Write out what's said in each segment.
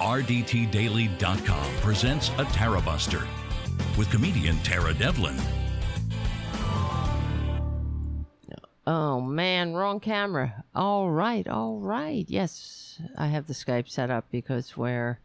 RDTDaily.com presents a Tarabuster with comedian Tara Devlin. Oh man, wrong camera. All right, all right. Yes, I have the Skype set up because we're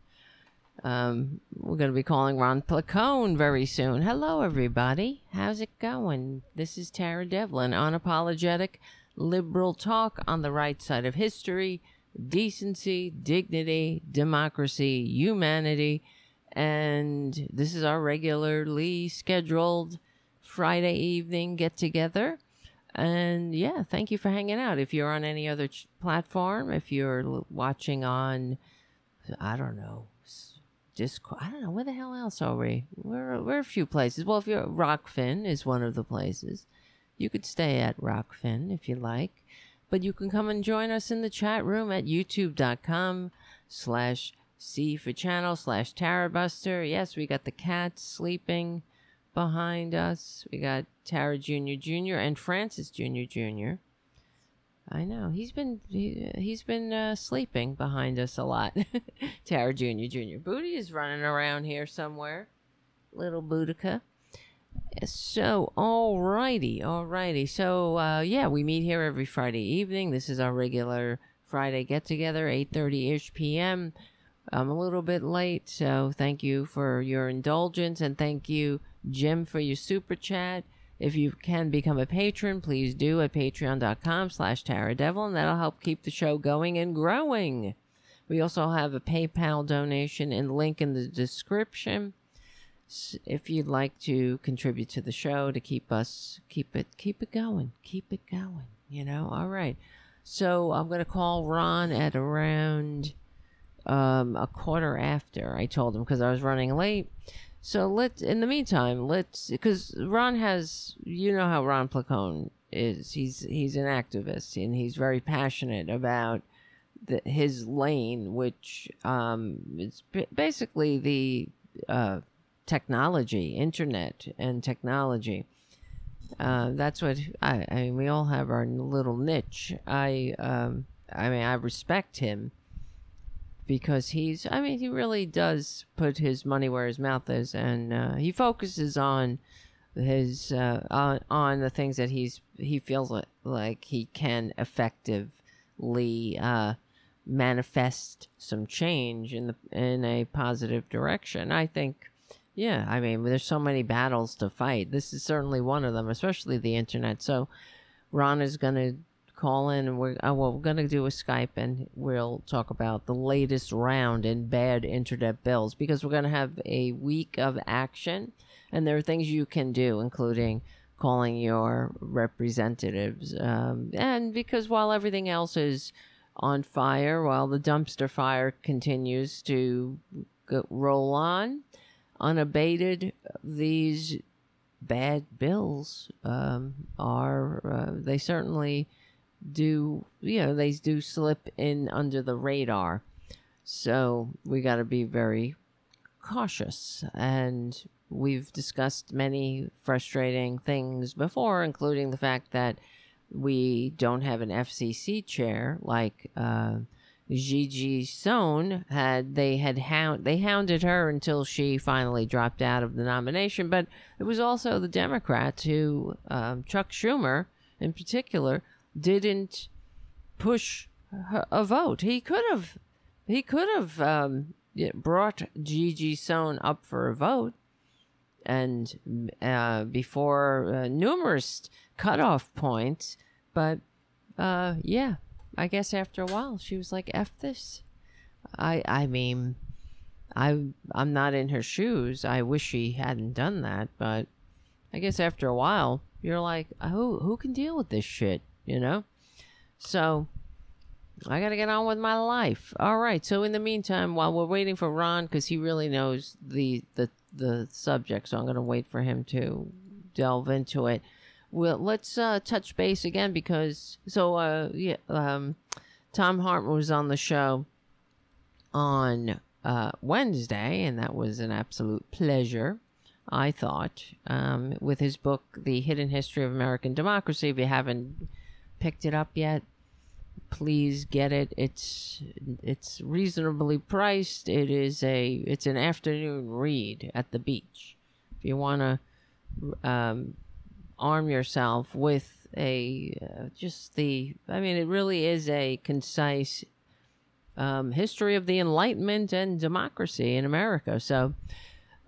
um, we're going to be calling Ron Placone very soon. Hello, everybody. How's it going? This is Tara Devlin, unapologetic liberal talk on the right side of history, decency, dignity, democracy, humanity, and this is our regularly scheduled Friday evening get together. And yeah, thank you for hanging out. If you're on any other ch- platform, if you're watching on, I don't know, Discord, I don't know, where the hell else are we? We're, we're a few places. Well, if you're, Rokfin is one of the places. You could stay at Rokfin if you like. But you can come and join us in the chat room at youtube.com slash C for channel slash Tarabuster. Yes, we got the cats sleeping behind us. We got Tara Jr. Jr. and Francis Jr. Jr. I know he's been he, he's been uh, sleeping behind us a lot. Tara Jr. Jr. Booty is running around here somewhere. Little Boudica. So, alrighty, alrighty. So, uh, yeah, we meet here every Friday evening. This is our regular Friday get together, eight thirty ish p.m. I'm a little bit late, so thank you for your indulgence and thank you, Jim, for your super chat. If you can become a patron, please do at patreon.com slash taradevlin, and that'll help keep the show going and growing. We also have a PayPal donation and link in the description if you'd like to contribute to the show to keep us keep it keep it going keep it going you know all right so i'm going to call ron at around um, a quarter after I told him because I was running late. So let's, in the meantime, let's, because Ron has, you know how Ron Placone is. He's he's an activist and he's very passionate about the, his lane, which um, is basically the uh, technology, internet and technology. Uh, that's what I, I mean. We all have our little niche. I, um, I mean, I respect him because he's I mean he really does put his money where his mouth is and uh, he focuses on his uh, on, on the things that he's he feels like, he can effectively uh, manifest some change in the in a positive direction. I think yeah, I mean there's so many battles to fight. This is certainly one of them, especially the internet. So Ron is going to call in and we're uh, well, we're going to do a Skype and we'll talk about the latest round in bad internet bills because we're going to have a week of action and there are things you can do including calling your representatives um, and because while everything else is on fire while the dumpster fire continues to go, roll on unabated. These bad bills um, are uh, they certainly do you know they do slip in under the radar. So we got to be very cautious. And we've discussed many frustrating things before including the fact that we don't have an FCC chair like uh, Gigi Sohn had they had hound they hounded her until she finally dropped out of the nomination but it was also the Democrats who um, Chuck Schumer in particular didn't push a vote. He could have, he could have um, brought Gigi Sohn up for a vote, and uh, before uh, numerous cutoff points. But uh, yeah, I guess after a while she was like, "F this." I I mean, I I'm not in her shoes. I wish she hadn't done that, but I guess after a while you're like, who who can deal with this shit, you know? So I got to get on with my life. All right. So in the meantime, while we're waiting for Ron, because he really knows the the the subject, so I'm going to wait for him to delve into it. Well, let's uh, touch base again because so uh, yeah, um, Thom Hartmann was on the show on uh, Wednesday, and that was an absolute pleasure. I thought um, with his book, The Hidden History of American Democracy. If you haven't picked it up yet, please get it. It's it's reasonably priced. It is a it's an afternoon read at the beach. If you want to um, arm yourself with a uh, just the I mean it really is a concise um, history of the Enlightenment and democracy in America. So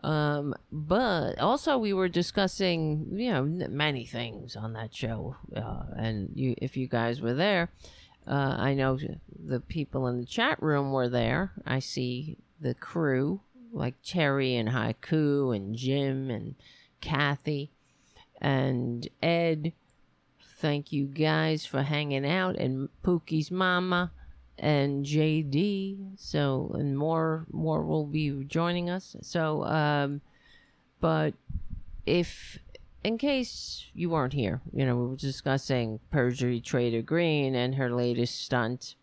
um, but also we were discussing, you know, many things on that show. Uh, and you, if you guys were there, uh, I know the people in the chat room were there. I see the crew like Terry and Haiku and Jim and Kathy and Ed. Thank you guys for hanging out and Pookie's mama and JD. So and more more will be joining us. So um but if in case you weren't here, you know, we were discussing Perjury Trader Greene and her latest stunt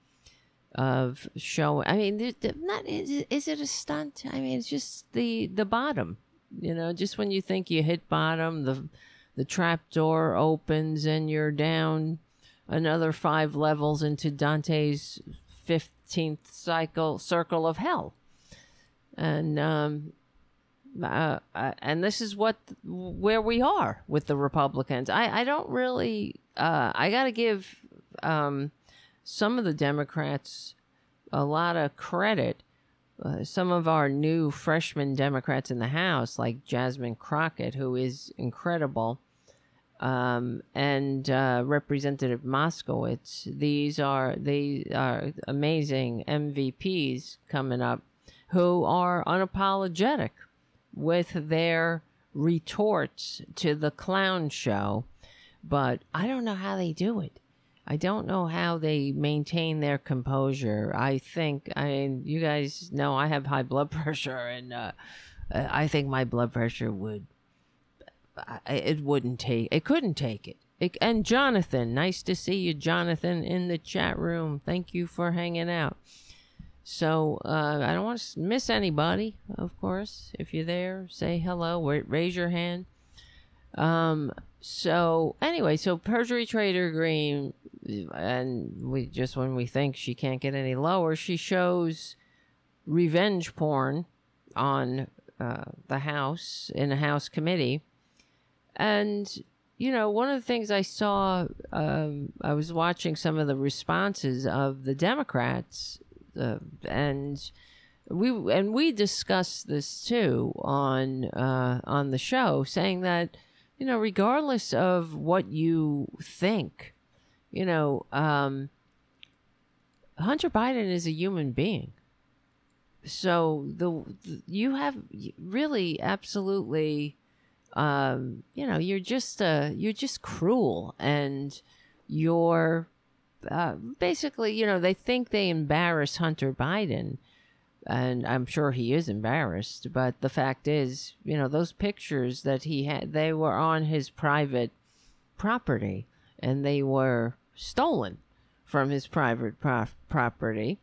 of showing. I mean, not is, is it a stunt? I mean, it's just the the bottom. You know, just when you think you hit bottom, the the trap door opens and you're down another five levels into Dante's 15th cycle circle of hell. And um, uh, uh, and this is what where we are with the Republicans. I I don't really uh, I got to give um, some of the Democrats a lot of credit. Uh, some of our new freshman Democrats in the House, like Jasmine Crockett, who is incredible, um, and uh, Representative Moskowitz. These are they are amazing MVPs coming up, who are unapologetic with their retorts to the clown show. But I don't know how they do it. I don't know how they maintain their composure. I think, I mean, you guys know I have high blood pressure, and uh, I think my blood pressure would it wouldn't take it couldn't take it. it. and jonathan nice to see you jonathan in the chat room thank you for hanging out so uh, i don't want to miss anybody of course if you're there say hello raise your hand um so anyway so perjury trader greene and we just when we think she can't get any lower she shows revenge porn on uh, the house in a house committee. And, you know, one of the things I saw, um, I was watching some of the responses of the Democrats, uh, and we and we discussed this too on uh, on the show, saying that you know, regardless of what you think, you know, um, Hunter Biden is a human being. So the, the you have really absolutely um, you know, you're just uh, you're just cruel, and you're uh, basically, you know, they think they embarrass Hunter Biden, and I'm sure he is embarrassed. But the fact is, you know, those pictures that he had, they were on his private property, and they were stolen from his private prof- property,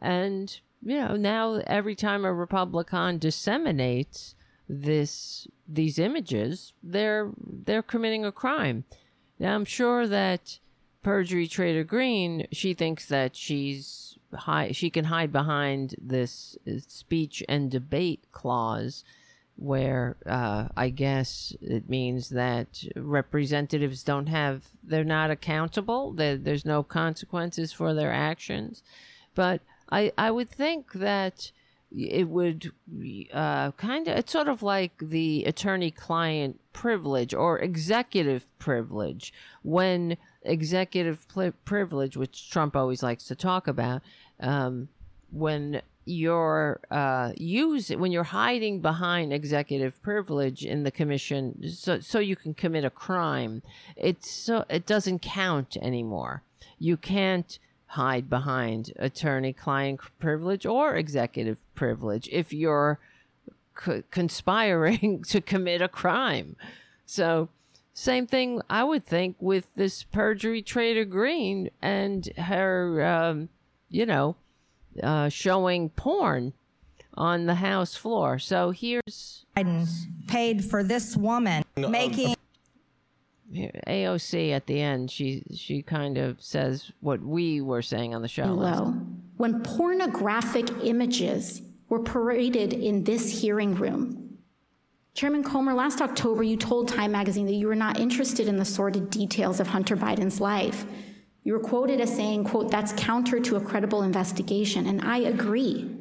and you know, now every time a Republican disseminates this these images, they're they're committing a crime. Now I'm sure that perjury trader Greene, she thinks that she's high, she can hide behind this uh, speech and debate clause where uh, I guess it means that representatives don't have, they're not accountable. there's no consequences for their actions. But I, I would think that it would uh, kind of it's sort of like the attorney client privilege or executive privilege when executive privilege which trump always likes to talk about um, when you're uh, use when you're hiding behind executive privilege in the commission so so you can commit a crime it's so it doesn't count anymore you can't hide behind attorney client privilege or executive privilege if you're conspiring to commit a crime. So, same thing I would think with this perjury trader Greene and her, um, you know, uh, showing porn on the House floor. So here's Biden paid for this woman making AOC at the end, she she kind of says what we were saying on the show. Low. When pornographic images were paraded in this hearing room. Chairman Comer, last October you told Time magazine that you were not interested in the sordid details of Hunter Biden's life. You were quoted as saying, quote, that's counter to a credible investigation, and I agree.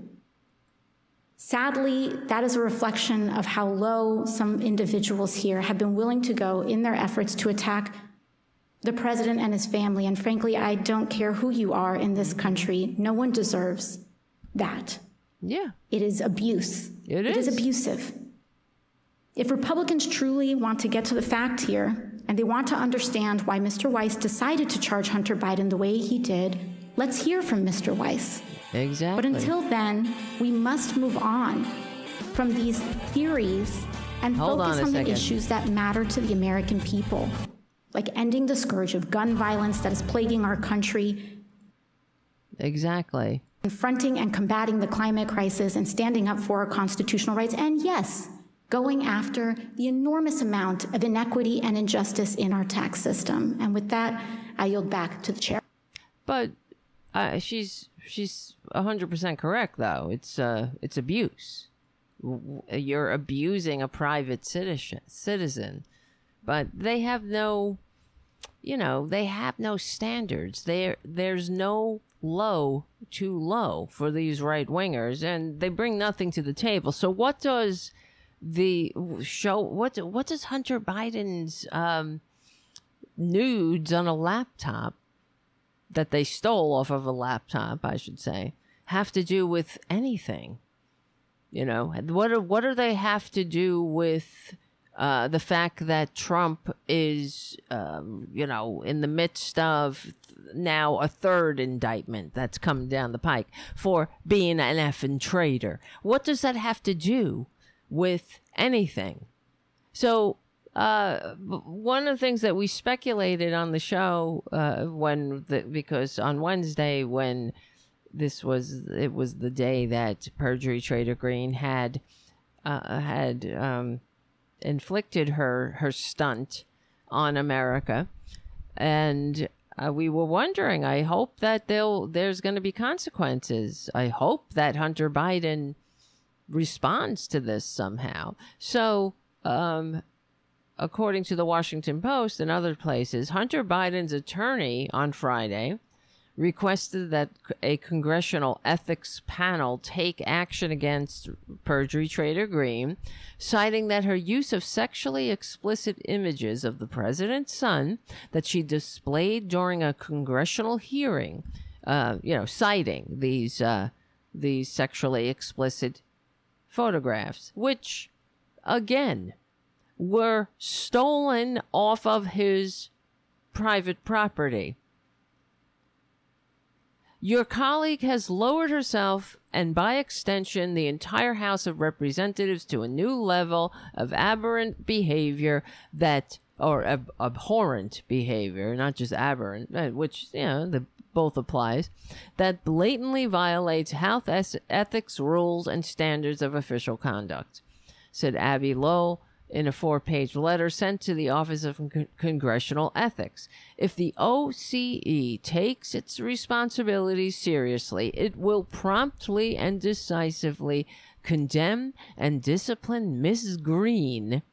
Sadly, that is a reflection of how low some individuals here have been willing to go in their efforts to attack the president and his family. And frankly, I don't care who you are in this country, no one deserves that. Yeah. It is abuse. It It is is. abusive. If Republicans truly want to get to the fact here, and they want to understand why Mr. Weiss decided to charge Hunter Biden the way he did, let's hear from Mr. Weiss. Exactly. But until then, we must move on from these theories and Hold focus on on, the second. issues that matter to the American people, like ending the scourge of gun violence that is plaguing our country, exactly. confronting and combating the climate crisis, and standing up for our constitutional rights, and yes, going after the enormous amount of inequity and injustice in our tax system. And with that, I yield back to the chair. But uh, she's she's hundred percent correct though. It's uh it's abuse. You're abusing a private citizen citizen, but they have no, you know, they have no standards. There there's no low too low for these right wingers, and they bring nothing to the table. So what does the show? What what does Hunter Biden's um, nudes on a laptop? that they stole off of a laptop, I should say, have to do with anything? You know, what do, what do they have to do with uh, the fact that Trump is, um, you know, in the midst of now a third indictment that's coming down the pike for being an effing traitor? What does that have to do with anything? So uh, one of the things that we speculated on the show uh, when the, because on Wednesday when this was it was the day that perjury trader Greene had uh, had um, inflicted her her stunt on America, and uh, we were wondering. I hope that they'll there's going to be consequences. I hope that Hunter Biden responds to this somehow. So. Um, according to the Washington Post and other places, Hunter Biden's attorney on Friday requested that a congressional ethics panel take action against perjury trader Greene, citing that her use of sexually explicit images of the president's son that she displayed during a congressional hearing, uh, you know, citing these uh, these sexually explicit photographs, which again were stolen off of his private property. Your colleague has lowered herself and by extension the entire House of Representatives to a new level of aberrant behavior that or ab- abhorrent behavior, not just aberrant, which you know the both applies, that blatantly violates health ethics rules and standards of official conduct, said Abbe Lowell in a four page letter sent to the Office of Con- Congressional Ethics. If the OCE takes its responsibilities seriously, it will promptly and decisively condemn and discipline Mrs. Greene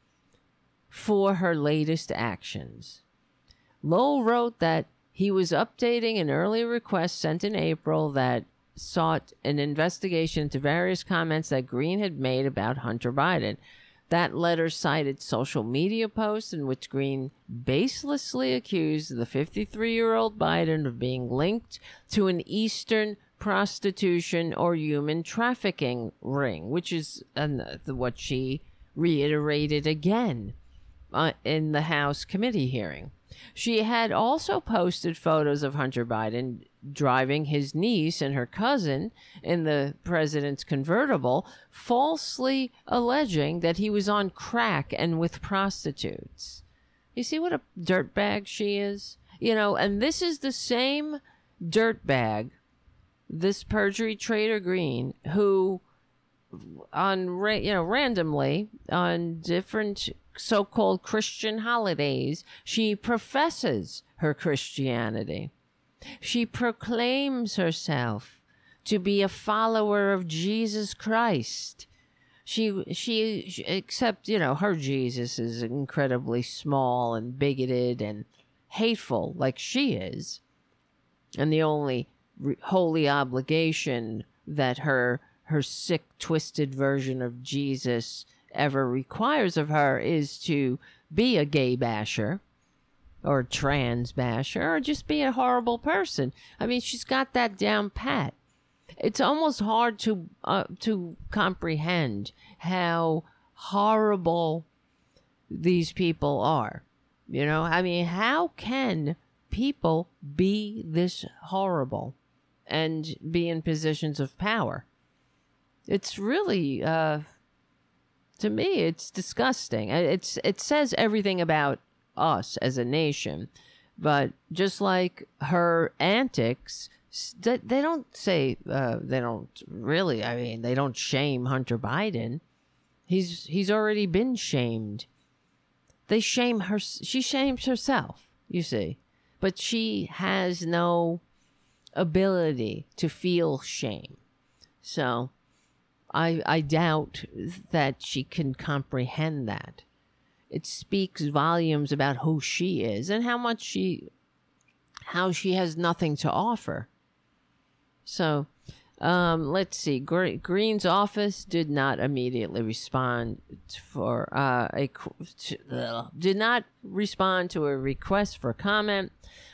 for her latest actions. Lowell wrote that he was updating an earlier request sent in April that sought an investigation into various comments that Greene had made about Hunter Biden. That letter cited social media posts in which Greene baselessly accused the 53 year old Biden of being linked to an Eastern prostitution or human trafficking ring, which is what she reiterated again uh, in the House committee hearing. She had also posted photos of Hunter Biden driving his niece and her cousin in the president's convertible, falsely alleging that he was on crack and with prostitutes. You see what a dirtbag she is? You know, and this is the same dirtbag, this perjury trader Greene, who on you know randomly on different so called Christian holidays, she professes her Christianity. She proclaims herself to be a follower of Jesus Christ. She, she, she, except, you know, her Jesus is incredibly small and bigoted and hateful, like she is. And the only re- holy obligation that her, her sick, twisted version of Jesus ever requires of her is to be a gay basher or trans basher or just be a horrible person. I mean, she's got that down pat. It's almost hard to uh, to comprehend how horrible these people are. You know, I mean, how can people be this horrible and be in positions of power? It's really uh to me it's disgusting. It's it says everything about us as a nation. But just like her antics, they don't say uh, they don't really. I mean, they don't shame Hunter Biden. He's he's already been shamed. They shame her. She shames herself. You see, but she has no ability to feel shame. So, I I doubt that she can comprehend that. It speaks volumes about who she is and how much she how she has nothing to offer. So um, let's see. Greene's office did not immediately respond for uh, a did not respond to a request for comment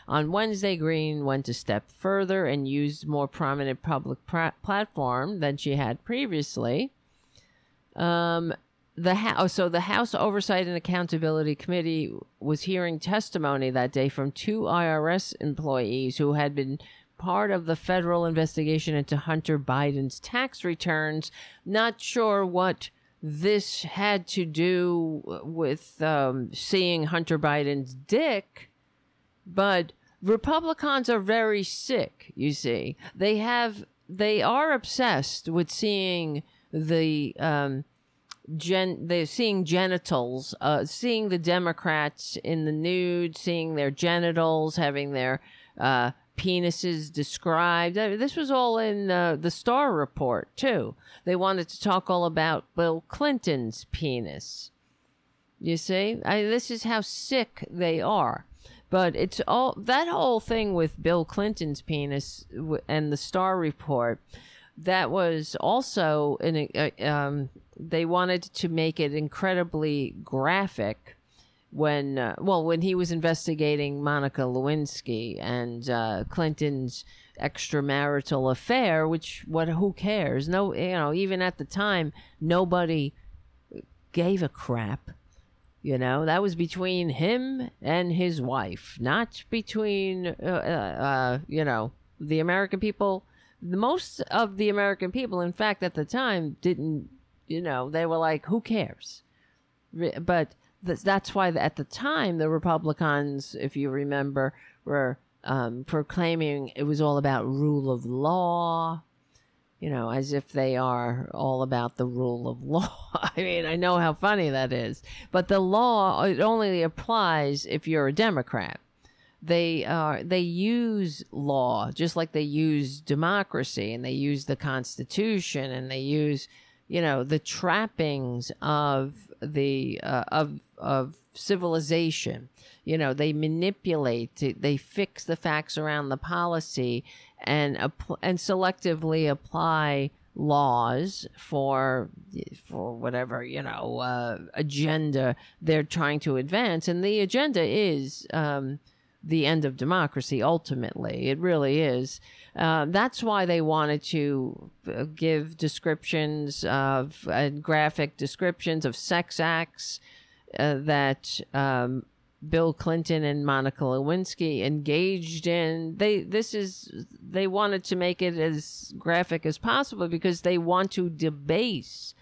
on wednesday greene went a step further and used more prominent public platform than she had previously. Um, the house oh, so the house oversight and accountability committee was hearing testimony that day from two irs employees who had been part of the federal investigation into hunter biden's tax returns. Not sure what this had to do with um, seeing hunter biden's dick but republicans are very sick you see. They have they are obsessed with seeing the um, gen they're seeing genitals uh seeing the democrats in the nude seeing their genitals having their uh penises described. This was all in uh, the Starr report too. They wanted to talk all about bill clinton's penis. You see? I, this is how sick they are but it's all that whole thing with bill clinton's penis and the Starr report that was also uh, um, they wanted to make it incredibly graphic when uh, well when he was investigating Monica Lewinsky and uh, Clinton's extramarital affair which what who cares? No you know even at the time nobody gave a crap you know that was between him and his wife not between uh, uh, uh you know the American people most of the American people in fact at the time didn't you know, they were like, who cares? But that's why at the time the Republicans, if you remember, were um, proclaiming it was all about rule of law, you know, as if they are all about the rule of law. I mean, I know how funny that is, but the law it only applies if you're a Democrat. They are they use law just like they use democracy and they use the Constitution and they use you know the trappings of the uh, of of civilization you know they manipulate they fix the facts around the policy and and selectively apply laws for for whatever you know uh, agenda they're trying to advance. And the agenda is um, the end of democracy ultimately. It really is. Uh, that's why they wanted to uh, give descriptions of uh, graphic descriptions of sex acts uh, that um, Bill Clinton and Monica Lewinsky engaged in. They this is they wanted to make it as graphic as possible because they want to debase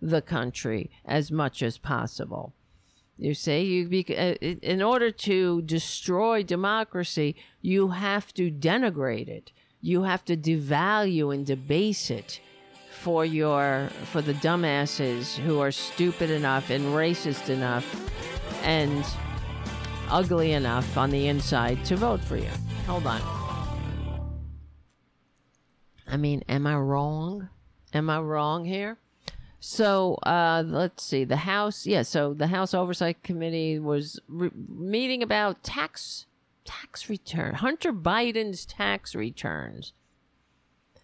the country as much as possible. You see, you uh, in order to destroy democracy, you have to denigrate it you have to devalue and debase it for your for the dumbasses who are stupid enough and racist enough and ugly enough on the inside to vote for you. Hold on. I mean, am I wrong? Am I wrong here? So uh, let's see. The House, yeah. So the House Oversight Committee was re- meeting about tax tax return, Hunter Biden's tax returns.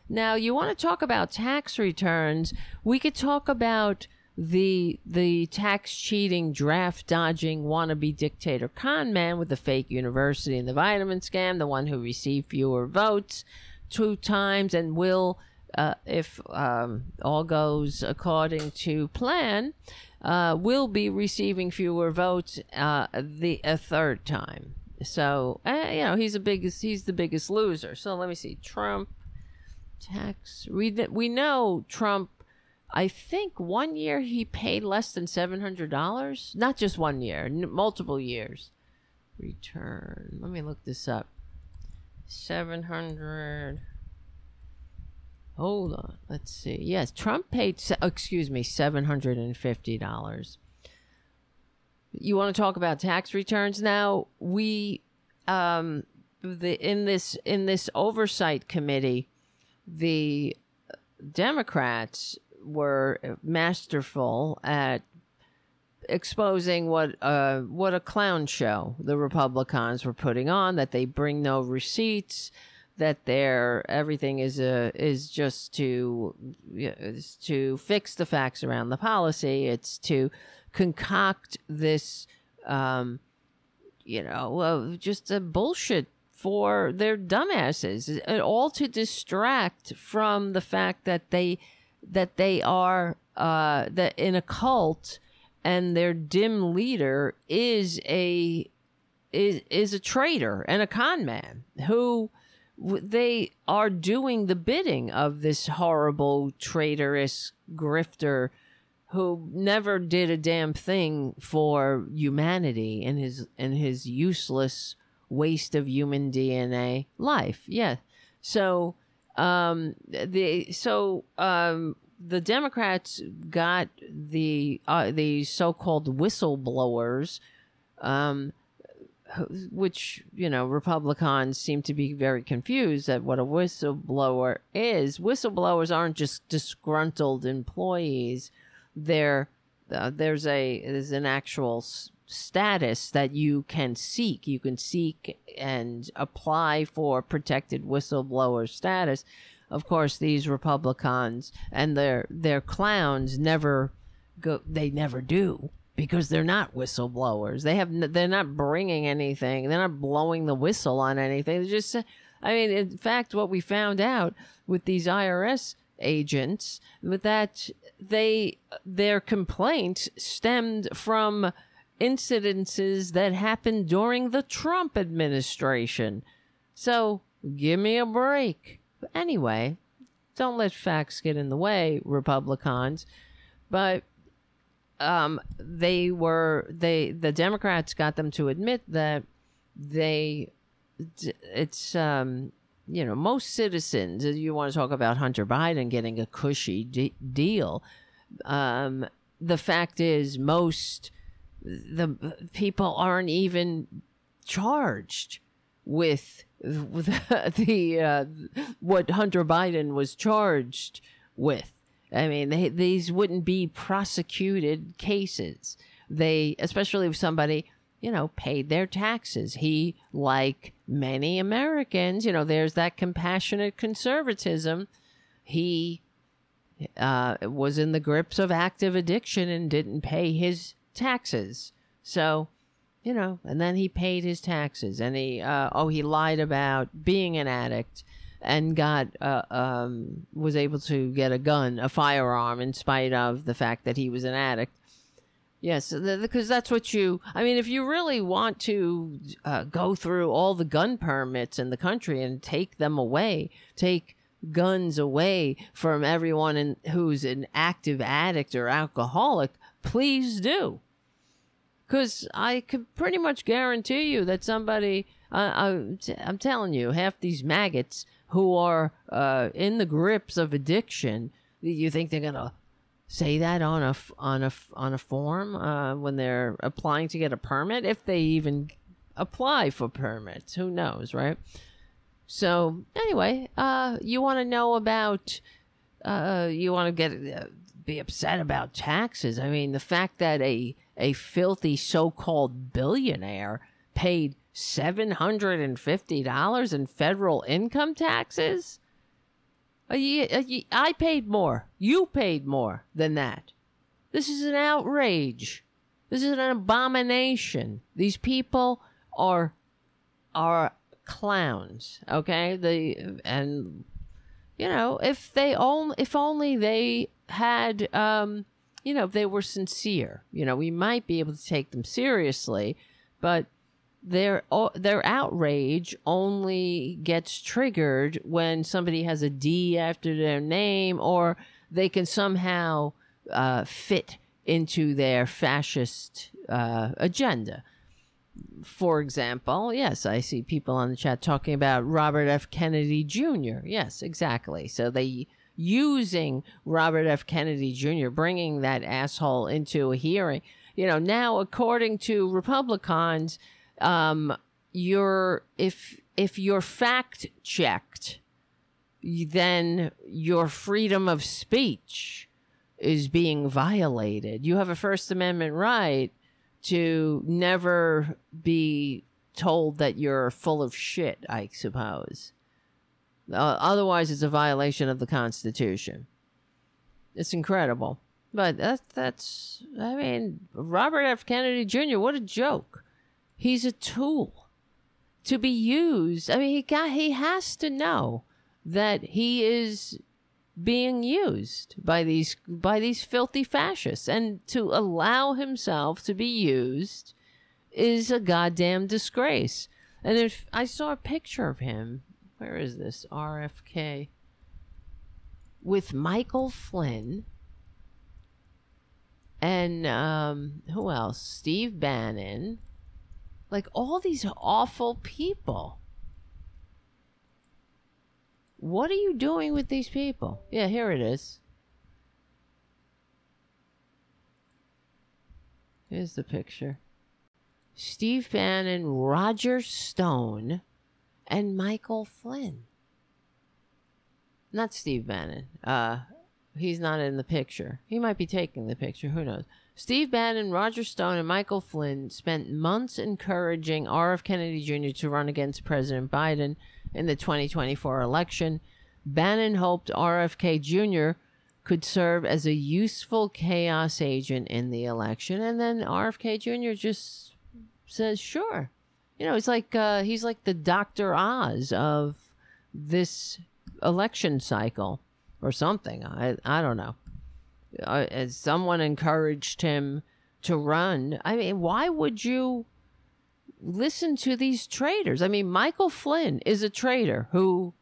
Now, you want to talk about tax returns? We could talk about the the tax cheating, draft dodging, wannabe dictator con man with the fake university and the vitamin scam, the one who received fewer votes two times and will uh, if um, all goes according to plan, uh, will be receiving fewer votes uh, the a third time. So uh, you know he's the biggest. He's the biggest loser. So let me see. Trump tax. We we know Trump. I think one year he paid less than seven hundred dollars. Not just one year, n- multiple years. Return. Let me look this up. Seven hundred. Hold on. Let's see. Yes, Trump paid. se- Excuse me, seven hundred and fifty dollars. You want to talk about tax returns now? We, um, the in this in this oversight committee, the Democrats were masterful at exposing what uh what a clown show the Republicans were putting on that they bring no receipts that their everything is a is just to is to fix the facts around the policy. It's to concoct this um you know uh, just a bullshit for their dumbasses all to distract from the fact that they that they are uh that in a cult and their dim leader is a is is a traitor and a con man who they are doing the bidding of this horrible traitorous grifter who never did a damn thing for humanity in his in his useless waste of human DNA life. Yeah. So um the so um the Democrats got the uh, the so-called whistleblowers um which you know republicans seem to be very confused at what a whistleblower is. Whistleblowers aren't just disgruntled employees. They're uh, there's a there's an actual status that you can seek. You can seek and apply for protected whistleblower status. Of course these republicans and their their clowns never go they never do because they're not whistleblowers. They have they're not bringing anything. They're not blowing the whistle on anything. They just i mean in fact what we found out with these irs agents that they their complaint stemmed from incidences that happened during the Trump administration. So, give me a break. Anyway, don't let facts get in the way, Republicans. But um they were they the Democrats got them to admit that they it's um you know most citizens you want to talk about hunter biden getting a cushy de- deal um the fact is most the people aren't even charged with, with the uh, what hunter biden was charged with i mean they, these wouldn't be prosecuted cases they especially if somebody you know, paid their taxes. He, like many Americans, you know, there's that compassionate conservatism. He uh, was in the grips of active addiction and didn't pay his taxes. So, you know, and then he paid his taxes and he, uh, oh, he lied about being an addict and got, uh, um, was able to get a gun, a firearm, in spite of the fact that he was an addict. Yes, because that's what you. I mean, if you really want to uh, go through all the gun permits in the country and take them away, take guns away from everyone in, who's an active addict or alcoholic, please do. Because I can pretty much guarantee you that somebody, uh, I'm, telling you, half these maggots who are uh, in the grips of addiction You think they're gonna say that on a on a on a form uh, when they're applying to get a permit? If they even apply for permits, who knows, right? So anyway, uh, you want to know about, uh, you want to get uh, be upset about taxes. I mean, the fact that a a filthy so-called billionaire paid seven hundred and fifty dollars in federal income taxes. I paid more. You paid more than that. This is an outrage. This is an abomination. These people are are clowns. Okay, the and you know if they only if only they had um you know they were sincere, you know we might be able to take them seriously, but their their outrage only gets triggered when somebody has a D after their name or they can somehow uh, fit into their fascist uh, agenda. For example, yes, I see people on the chat talking about Robert F. Kennedy Jr. Yes, exactly. So they using Robert F. Kennedy Jr., bringing that asshole into a hearing. You know, now according to Republicans, um, you're if if you're fact checked, then your freedom of speech is being violated. You have a First Amendment right to never be told that you're full of shit, I suppose. Uh, otherwise, it's a violation of the Constitution. It's incredible. But that, that's, I mean, Robert F. Kennedy Jr., what a joke. He's a tool to be used. I mean, he got, he has to know that he is being used by these by these filthy fascists and to allow himself to be used is a goddamn disgrace and if i saw a picture of him where is this? Rfk with michael flynn. And um who else? Steve bannon. Like all these awful people. What are you doing with these people? Yeah, here it is. Here's the picture. Steve Bannon, Roger Stone, and Michael Flynn. Not Steve Bannon. Uh, he's not in the picture. He might be taking the picture. Who knows? Steve Bannon, Roger Stone, and Michael Flynn spent months encouraging R.F. Kennedy Jr. to run against President Biden in the 2024 election. Bannon hoped RFK Jr. could serve as a useful chaos agent in the election, and then RFK Jr. just says, "Sure." You know, it's like uh, he's like the Doctor Oz of this election cycle, or something. I I don't know. Uh, as someone encouraged him to run, I mean, why would you? listen to these traitors. I mean, Michael Flynn is a traitor who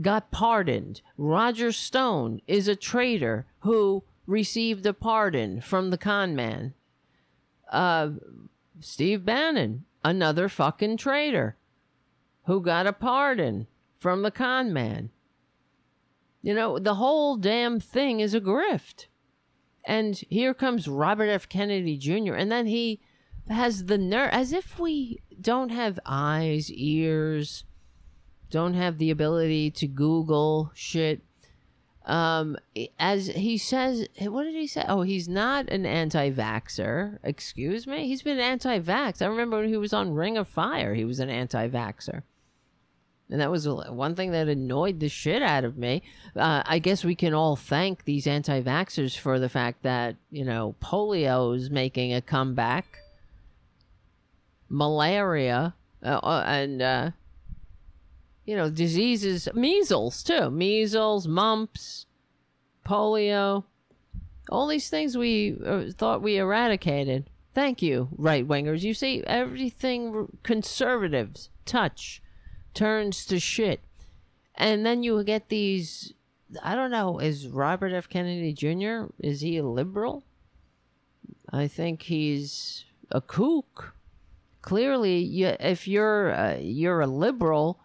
got pardoned. Roger Stone is a traitor who received a pardon from the con man. Uh, Steve Bannon, another fucking traitor who got a pardon from the con man. You know, the whole damn thing is a grift. And here comes Robert F. Kennedy Jr., and then he has the nerve, as if we don't have eyes, ears, don't have the ability to Google shit. Um, as he says, what did he say? Oh, he's not an anti-vaxer. Excuse me, he's been anti-vax. I remember when he was on Ring of Fire, he was an anti-vaxer. And that was one thing that annoyed the shit out of me. Uh, I guess we can all thank these anti vaxxers for the fact that, you know, polio is making a comeback malaria, uh, uh, and uh, you know diseases, measles too, measles, mumps, polio, all these things we uh, thought we eradicated. Thank you, right wingers. You see, everything conservatives touch turns to shit, and then you get these. I don't know. Is Robert F. Kennedy Jr. is he a liberal? I think he's a kook clearly you, if you're uh, you're a liberal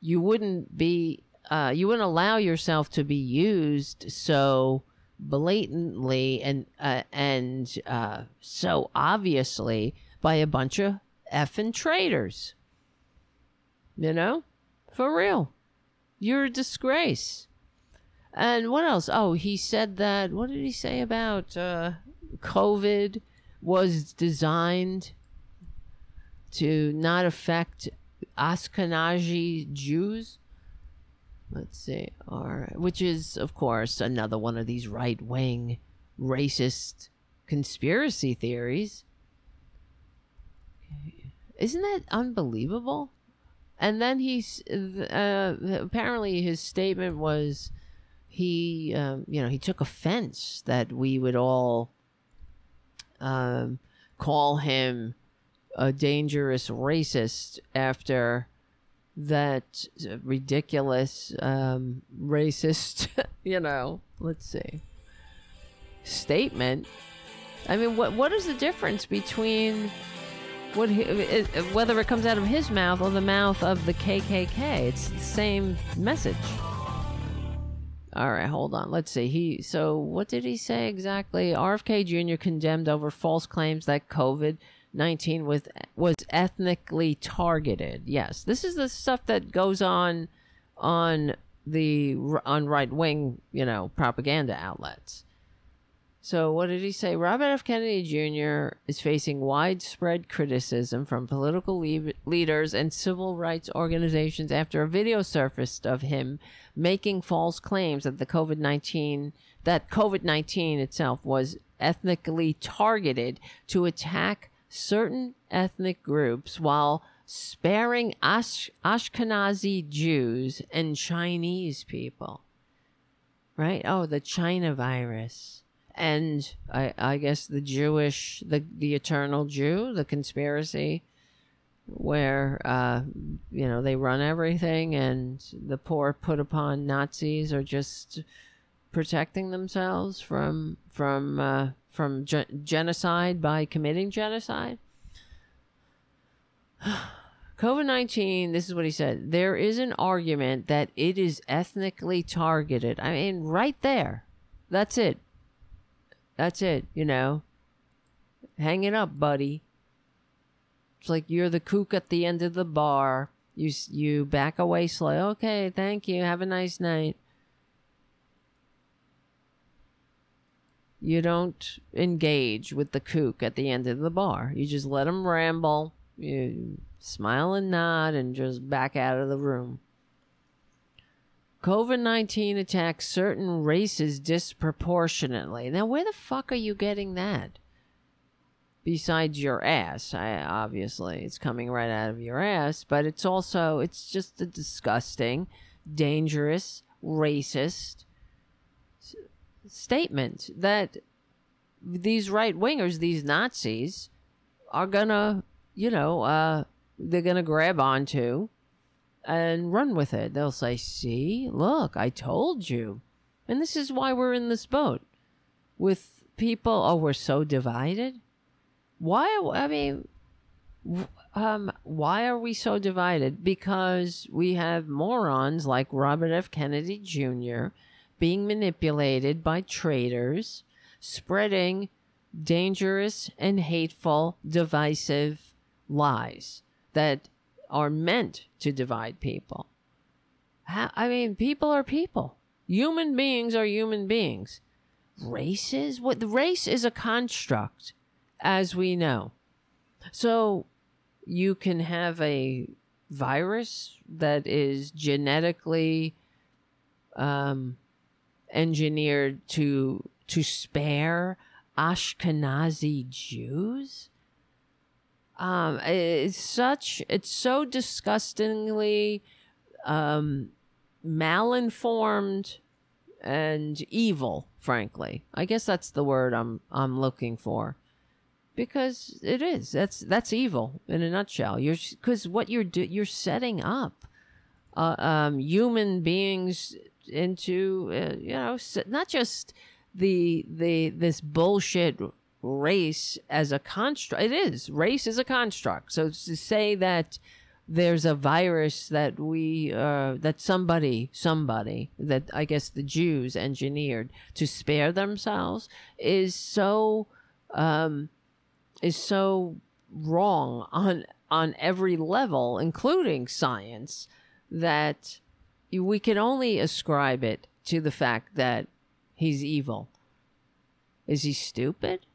you wouldn't be uh, you wouldn't allow yourself to be used so blatantly and uh, and uh, so obviously by a bunch of effing traitors. You know, for real, you're a disgrace. And what else? Oh, he said that. What did he say about uh, COVID was designed to not affect Ashkenazi Jews? Let's see. Right. Which is, of course, another one of these right wing racist conspiracy theories. Isn't that unbelievable? And then he's uh, apparently his statement was he, um, you know, he took offense that we would all um, call him a dangerous racist after that ridiculous um, racist, you know, let's see, statement. I mean, what what is the difference between what he, whether it comes out of his mouth or the mouth of the KKK? It's the same message. All right, hold on. Let's see. He so what did he say exactly? RFK Jr. condemned over false claims that COVID 19 was was ethnically targeted. Yes, this is the stuff that goes on on the on right wing, you know, propaganda outlets. So what did he say? Robert F. Kennedy Jr. is facing widespread criticism from political le- leaders and civil rights organizations after a video surfaced of him making false claims that the COVID-19 that COVID-19 itself was ethnically targeted to attack certain ethnic groups while sparing Ash- Ashkenazi Jews and Chinese people. Right? Oh, the China virus. And I, I guess the Jewish, the, the eternal Jew, the conspiracy where, uh, you know, they run everything and the poor put upon Nazis are just protecting themselves from, from, uh, from ge- genocide by committing genocide. COVID 19, this is what he said. There is an argument that it is ethnically targeted. I mean, right there. That's it. That's it, you know. Hang it up, buddy. It's like you're the kook at the end of the bar. You you back away slow. Okay, thank you. Have a nice night. You don't engage with the kook at the end of the bar. You just let him ramble, you smile and nod, and just back out of the room. COVID 19 attacks certain races disproportionately. Now, where the fuck are you getting that? Besides your ass, I, obviously, it's coming right out of your ass, but it's also, it's just a disgusting, dangerous, racist, statement that these right wingers, these Nazis, are gonna, you know, uh, they're gonna grab onto and run with it. They'll say, "See, look, I told you," and this is why we're in this boat with people. Oh, we're so divided. Why? I mean, um, why are we so divided? Because we have morons like Robert F. Kennedy Jr being manipulated by traitors, spreading dangerous and hateful, divisive lies that are meant to divide people. How, I mean, people are people. Human beings are human beings. Races? What the race is a construct, as we know. So you can have a virus that is genetically um, engineered to to spare Ashkenazi Jews. Um, it's such it's so disgustingly um, malinformed and evil. Frankly, I guess that's the word I'm I'm looking for because it is that's that's evil in a nutshell. You're because what you're do, you're setting up uh, um, human beings into uh, you know not just the the this bullshit race as a construct it is race is a construct. So to say that there's a virus that we uh, that somebody somebody that I guess the Jews engineered to spare themselves is so um, is so wrong on on every level, including science, that we can only ascribe it to the fact that he's evil. Is he stupid?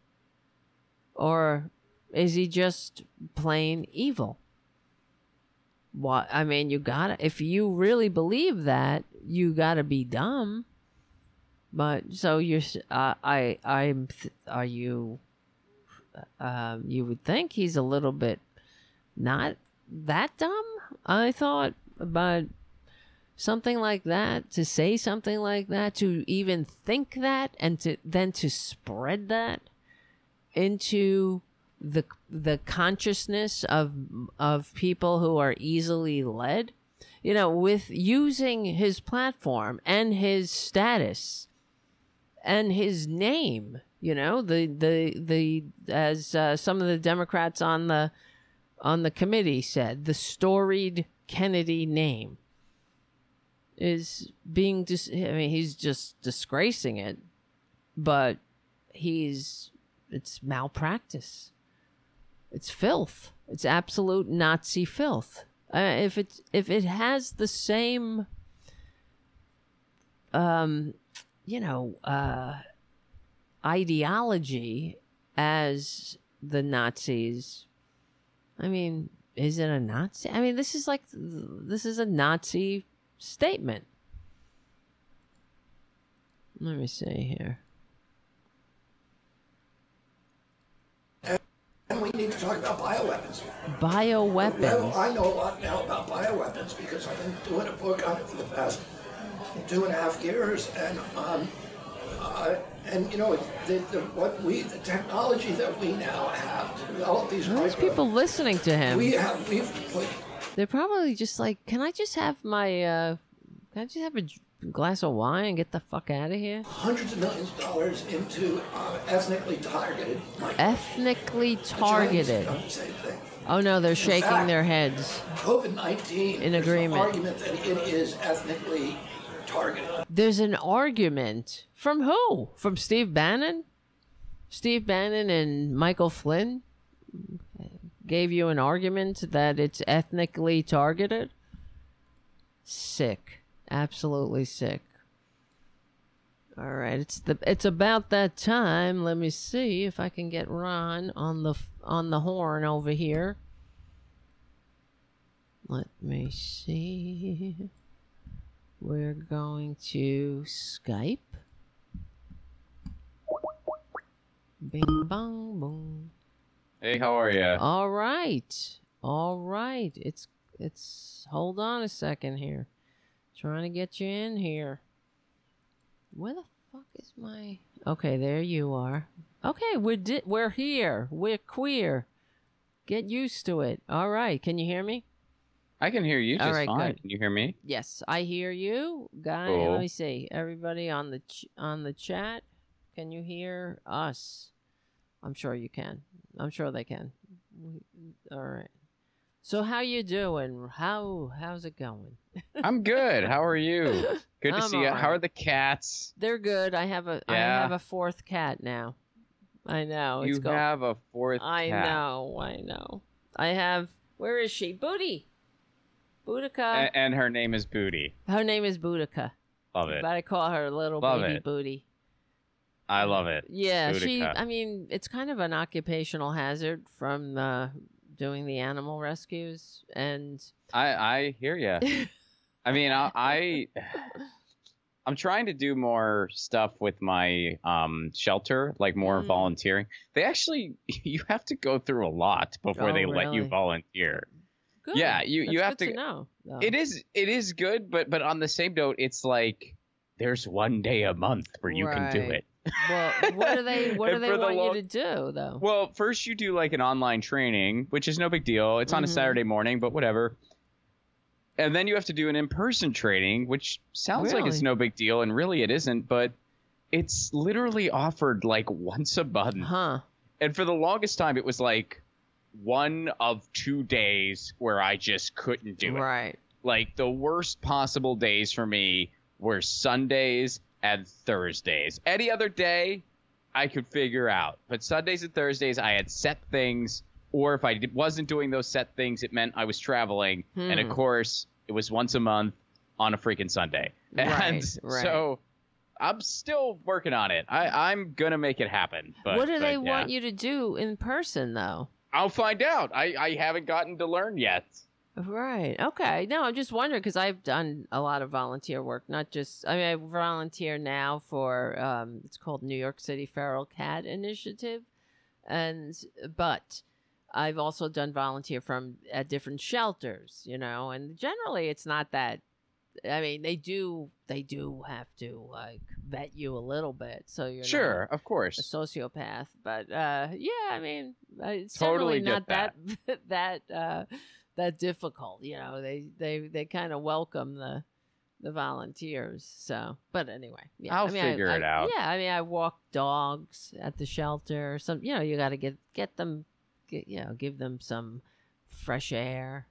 Or is he just plain evil? What I mean, you gotta if you really believe that, you gotta be dumb. But so you're, uh, I, I'm, are you? Um, you would think he's a little bit not that dumb. I thought, but something like that to say something like that to even think that and to then to spread that into the the consciousness of of people who are easily led you know with using his platform and his status and his name you know the the the as uh, some of the democrats on the on the committee said the storied kennedy name is being dis- i mean he's just disgracing it but he's it's malpractice it's filth. It's absolute Nazi filth. Uh, if it if it has the same, um, you know, uh, ideology as the Nazis, I mean, is it a Nazi? I mean, this is like this is a Nazi statement. Let me see here. And we need to talk about bioweapons. Bioweapons. I know a lot now about bioweapons because I've been doing a book on it for the past two and a half years, and um, uh, and you know the, the, what we the technology that we now have to develop these. There's people listening to him. We have we've put. They're probably just like, can I just have my? uh Can I just have a glass of wine and get the fuck out of here? Hundreds of millions of dollars into uh, ethnically targeted. Ethnically targeted. Oh no, they're shaking fact, their heads. COVID nineteen in agreement. argument that it is ethnically targeted. There's an argument from who? From Steve Bannon? Steve Bannon and Michael Flynn gave you an argument that it's ethnically targeted. Sick absolutely sick. All right, it's the it's about that time. Let me see if I can get Ron on the on the horn over here. Let me see. We're going to Skype. Bing bong boom. Hey, how are you? All right. All right. It's it's hold on a second here. Trying to get you in here. Where the fuck is my? Okay, there you are. Okay, we're di- we're here. We're queer. Get used to it. All right. Can you hear me? I can hear you just All right, fine. good. Can you hear me? Yes, I hear you, guy. Cool. Let me see. Everybody on the ch- on the chat, can you hear us? I'm sure you can. I'm sure they can. All right. So how you doing? How how's it going? I'm good. How are you? Good to I'm see you. all How are the cats? They're good. I have a I Yeah. have a fourth cat now. I know. It's you go- have a fourth I cat. know. I know. I have. Where is she? Booty. Boudica. A- and her name is Booty. her name is Boudica. Love it. But I call her little Love baby it. Booty. I love it. Yeah, she. I mean, it's kind of an occupational hazard from uh, doing the animal rescues, and I I hear you. I mean, I, I I'm trying to do more stuff with my um shelter, like more Mm. volunteering. They actually you have to go through a lot before Oh, they let you volunteer. good. Yeah, you- you That's have good to- know. though. It is it is good, but but on the same note, it's like there's one day a month where you can do it. Well, what do they? What do they want long- you to do, though? Well, first you do like an online training, which is no big deal. It's on a Mhm. Saturday morning, but whatever. And then you have to do an in-person training, which sounds like it's no big deal, and really it isn't. But it's literally offered like once a month, Huh? and for the longest time it was like one of two days where I just couldn't do it. Right. Like the worst possible days for me were Sundays and Thursdays. Any other day, I could figure out. But Sundays and Thursdays, I had set things, or if I wasn't doing those set things, it meant I was traveling. And of Hmm. course, it was once a month on a freaking Sunday. Right, And right. so I'm still working on it. I, I'm going to make it happen. But, what do but, they yeah. want you to do in person, though? I'll find out. I, I haven't gotten to learn yet. Right. Okay. No, I'm just wondering because I've done a lot of volunteer work. Not just. I mean, I volunteer now for. Um, it's called New York City Feral Cat Initiative, and but I've also done volunteer from at different shelters. You know, and generally it's not that. I mean, they do. They do have to like vet you a little bit, so you're Sure, of a course. sociopath. But uh, yeah, I mean, it's Totally not get that that uh, that difficult. You know, they they they kind of welcome the the volunteers. So, but anyway, yeah, I'll I mean, figure I, it I- out. Yeah, I mean, I walk dogs at the shelter. Some, you know, you got to get get them, get, you know, give them some fresh air,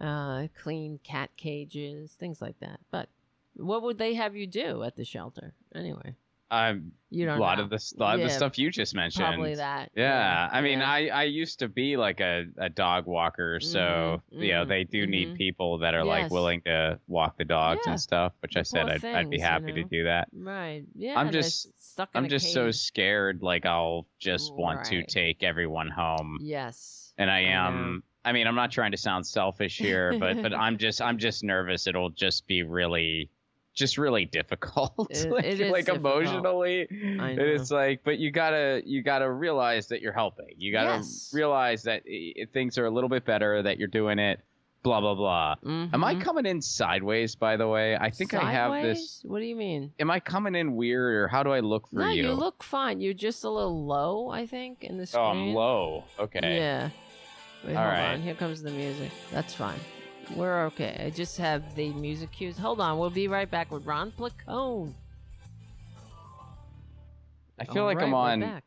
uh, clean cat cages, things like that. But what would they have you do at the shelter anyway? I'm You a don't lot know. of the a lot of the stuff you just mentioned. Probably that. Yeah, I mean, yeah. I I used to be like a, a dog walker, so Mhm, you know mhm, they do need mhm. people that are like Yes. willing to walk the dogs Yeah, and stuff. Which I the said poor I'd, I'd be things, you happy to know. do that. Right. Yeah. I'm just- stuck in I'm a just so scared, like I'll just want to take everyone home, Yes. and I I know. am. I mean, I'm not trying to sound selfish here, but but I'm just I'm just nervous. It'll just be really, just really difficult. It- like, it is like emotionally, I And know. it's like, but you gotta you gotta realize that you're helping. You gotta Yes. realize that i i- things are a little bit better. That you're doing it. Blah blah blah. Am I Mhm. coming in sideways? By the way, I think I have this. What do you mean? Am I coming in weird, or how do I look for no, you? you look fine. You're just a little low, I think, in the screen. oh, I'm low. Okay. Yeah. Wait, All hold right. on. Here comes the music. That's fine. We're okay. I just have the music cues. Hold on. We'll be right back with Ron Placone. Oh. I feel All like I'm on. back.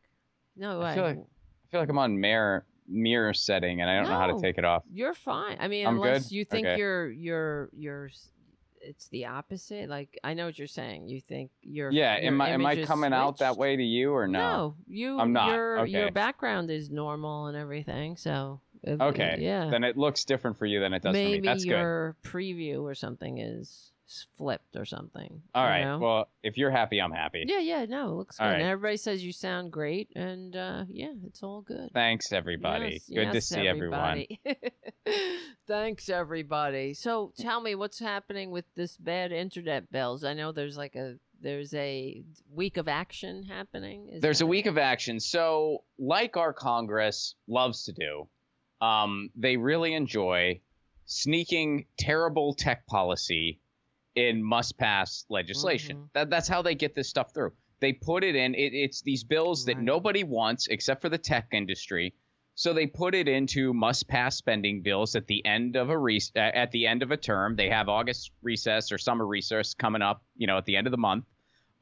No, I wait. feel like- I feel like I'm on mirror mirror setting, and I don't know how to take it off. You're fine. I mean, I'm unless good? you think Okay. you're you're you're it's the opposite. Like I know what you're saying. You think you're Yeah. your Am I am I coming out that way to you or no? No, you. I'm not. Your your background is normal and everything. So Okay. yeah. Then it looks different for you than it does for me. Maybe That's good. your preview or something is flipped or something. All right. know? Well, if you're happy, I'm happy. yeah, yeah. No, it looks good. All And right. everybody says you sound great, and uh, yeah, it's all good. Thanks, everybody. Yes, Good to yes, see everyone. Thanks, everybody. So, tell me what's happening with this bad internet bills. I know there's like a there's a week of action happening. Is There's a week of action. So, like our Congress loves to do, um, they really enjoy sneaking terrible tech policy in must pass legislation. Mhm. That, that's how they get this stuff through. They put it in, it, it's these bills that Right. nobody wants except for the tech industry. So they put it into must pass spending bills at the end of a re- uh, at the end of a term. They have August recess or summer recess coming up, you know, at the end of the month.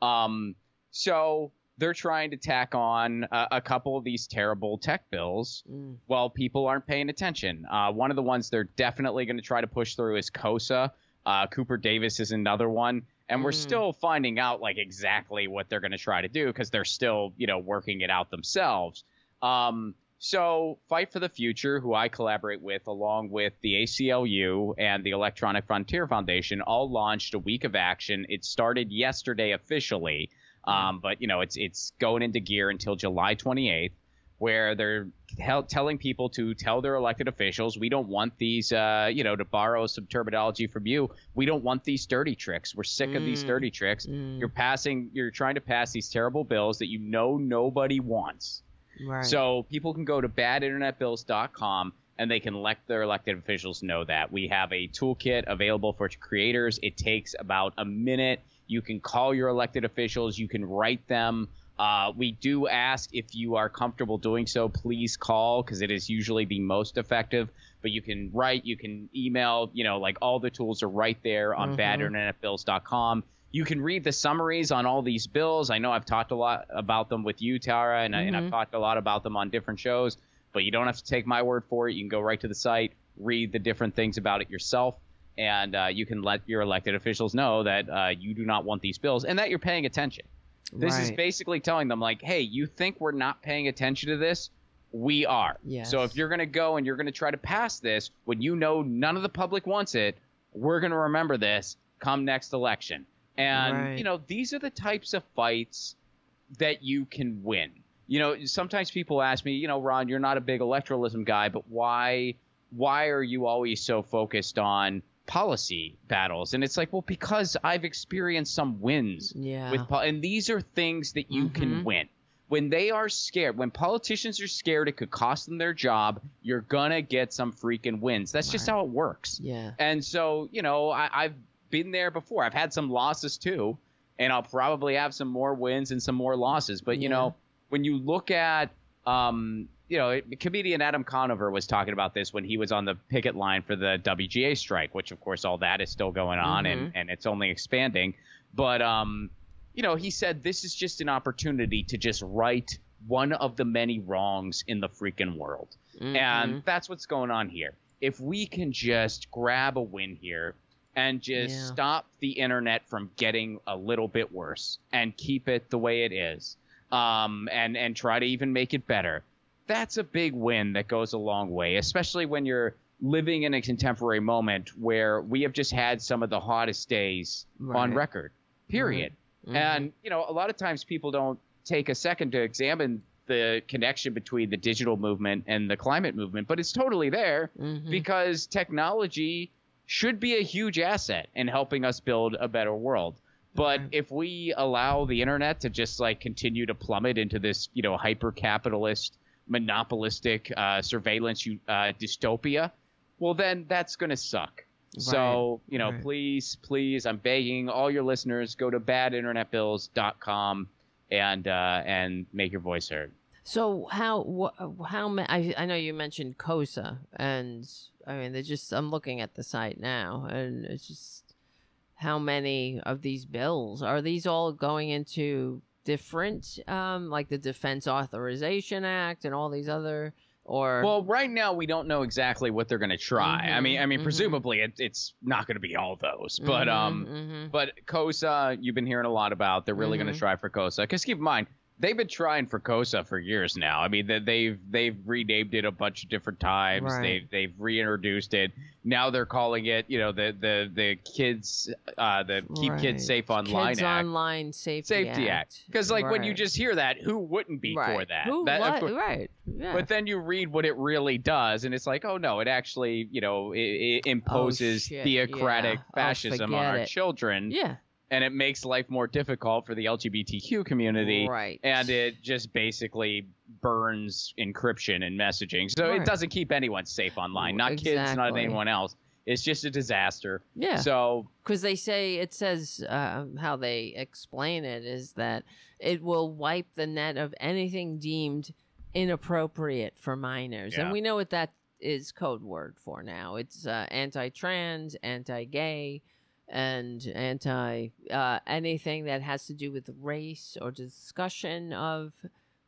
Um, so they're trying to tack on a, a couple of these terrible tech bills Mm, while people aren't paying attention. Uh, one of the ones they're definitely going to try to push through is KOSA. Uh, Cooper Davis is another one, and we're Mm. still finding out like exactly what they're going to try to do because they're still you know working it out themselves. Um, so Fight for the Future, who I collaborate with, along with the ACLU and the Electronic Frontier Foundation, all launched a week of action. It started yesterday officially, um, but you know it's it's going into gear until July 28th where they're tell, telling people to tell their elected officials, we don't want these, uh, you know, to borrow some terminology from you, we don't want these dirty tricks. We're sick of these Mm. dirty tricks. mm, You're passing, you're trying to pass these terrible bills that you know nobody wants. right. So people can go to badinternetbills.com and they can let their elected officials know that. We have a toolkit available for creators. It takes about a minute. You can call your elected officials, you can write them. Uh, we do ask if you are comfortable doing so, please call because it is usually the most effective. But you can write, you can email, you know, like all the tools are right there on Mhm. badinternetbills.com. You can read the summaries on all these bills. I know I've talked a lot about them with you, Tara, and, I, and I've Mhm. talked a lot about them on different shows. but you don't have to take my word for it. You can go right to the site, read the different things about it yourself, and uh, you can let your elected officials know that uh, you do not want these bills and that you're paying attention. This is basically telling them, like, hey, you think we're not paying attention to this? We are. Yes. So if you're going to go and you're going to try to pass this when you know none of the public wants it, we're going to remember this come next election. And, Right. you know, these are the types of fights that you can win. You know, sometimes people ask me, you know, Ron, you're not a big electoralism guy, but why why are you always so focused on policy battles? And it's like, well, because I've experienced some wins Yeah. with po- and these are things that you can Mhm. win. When they are scared, when politicians are scared it could cost them their job, you're gonna get some freaking wins. That's just how it works. Yeah. And so, you know, I, I've been there before. I've had some losses too, and I'll probably have some more wins and some more losses. But you Yeah. know, when you look at, um, you know, comedian Adam Conover was talking about this when he was on the picket line for the WGA strike, which of course all that is still going on and and it's only expanding. But um, you know, he said this is just an opportunity to just right one of the many wrongs in the freaking world. Mm-hmm. And that's what's going on here. If we can just grab a win here and just Yeah. stop the internet from getting a little bit worse and keep it the way it is, um, and and try to even make it better, that's a big win that goes a long way, especially when you're living in a contemporary moment where we have just had some of the hottest days on record. Period. Mhm. And you know, a lot of times people don't take a second to examine the connection between the digital movement and the climate movement, but it's totally there Mhm. because technology should be a huge asset in helping us build a better world. But Right. if we allow the internet to just like continue to plummet into this, you know, hyper capitalist, monopolistic uh, surveillance uh, dystopia, well, then that's going to suck. So, you know, right. please, please, I'm begging all your listeners go to badinternetbills.com and uh, and make your voice heard. So how wh- how ma- I I know you mentioned KOSA and I mean they're just I'm looking at the site now and it's just how many of these bills are these all going into different um like the Defense Authorization Act and all these other or Well, right now we don't know exactly what they're going to try. I mean, I mean, Mhm, mhm. presumably it, it's not going to be all those, but um, mhm. but KOSA, you've been hearing a lot about. They're really going to try for KOSA because keep in mind they've been trying for KOSA for years now. I mean, they- they've they've renamed it a bunch of different times. Right. They've they've reintroduced it. Now they're calling it, you know, the the the kids, uh, the Keep Right. Kids Safe Online Kids Act. Online Safety, Safety Act. Because like when you just hear that, who wouldn't be right. for that? Who, That- what? course- right yeah but then you read what it really does, and it's like, oh no, it actually, you know, it, it imposes shit, theocratic yeah. Oh, fascism on our it. children, yeah and it makes life more difficult for the LGBTQ community. right And it just basically burns encryption and messaging. So Right. it doesn't keep anyone safe online, not kids, not anyone else. It's just a disaster. yeah So because they say it says uh, how they explain it is that it will wipe the net of anything deemed inappropriate for minors Yeah. and we know what that is code word for now it's uh, anti-trans anti-gay and anti uh, anything that has to do with race or discussion of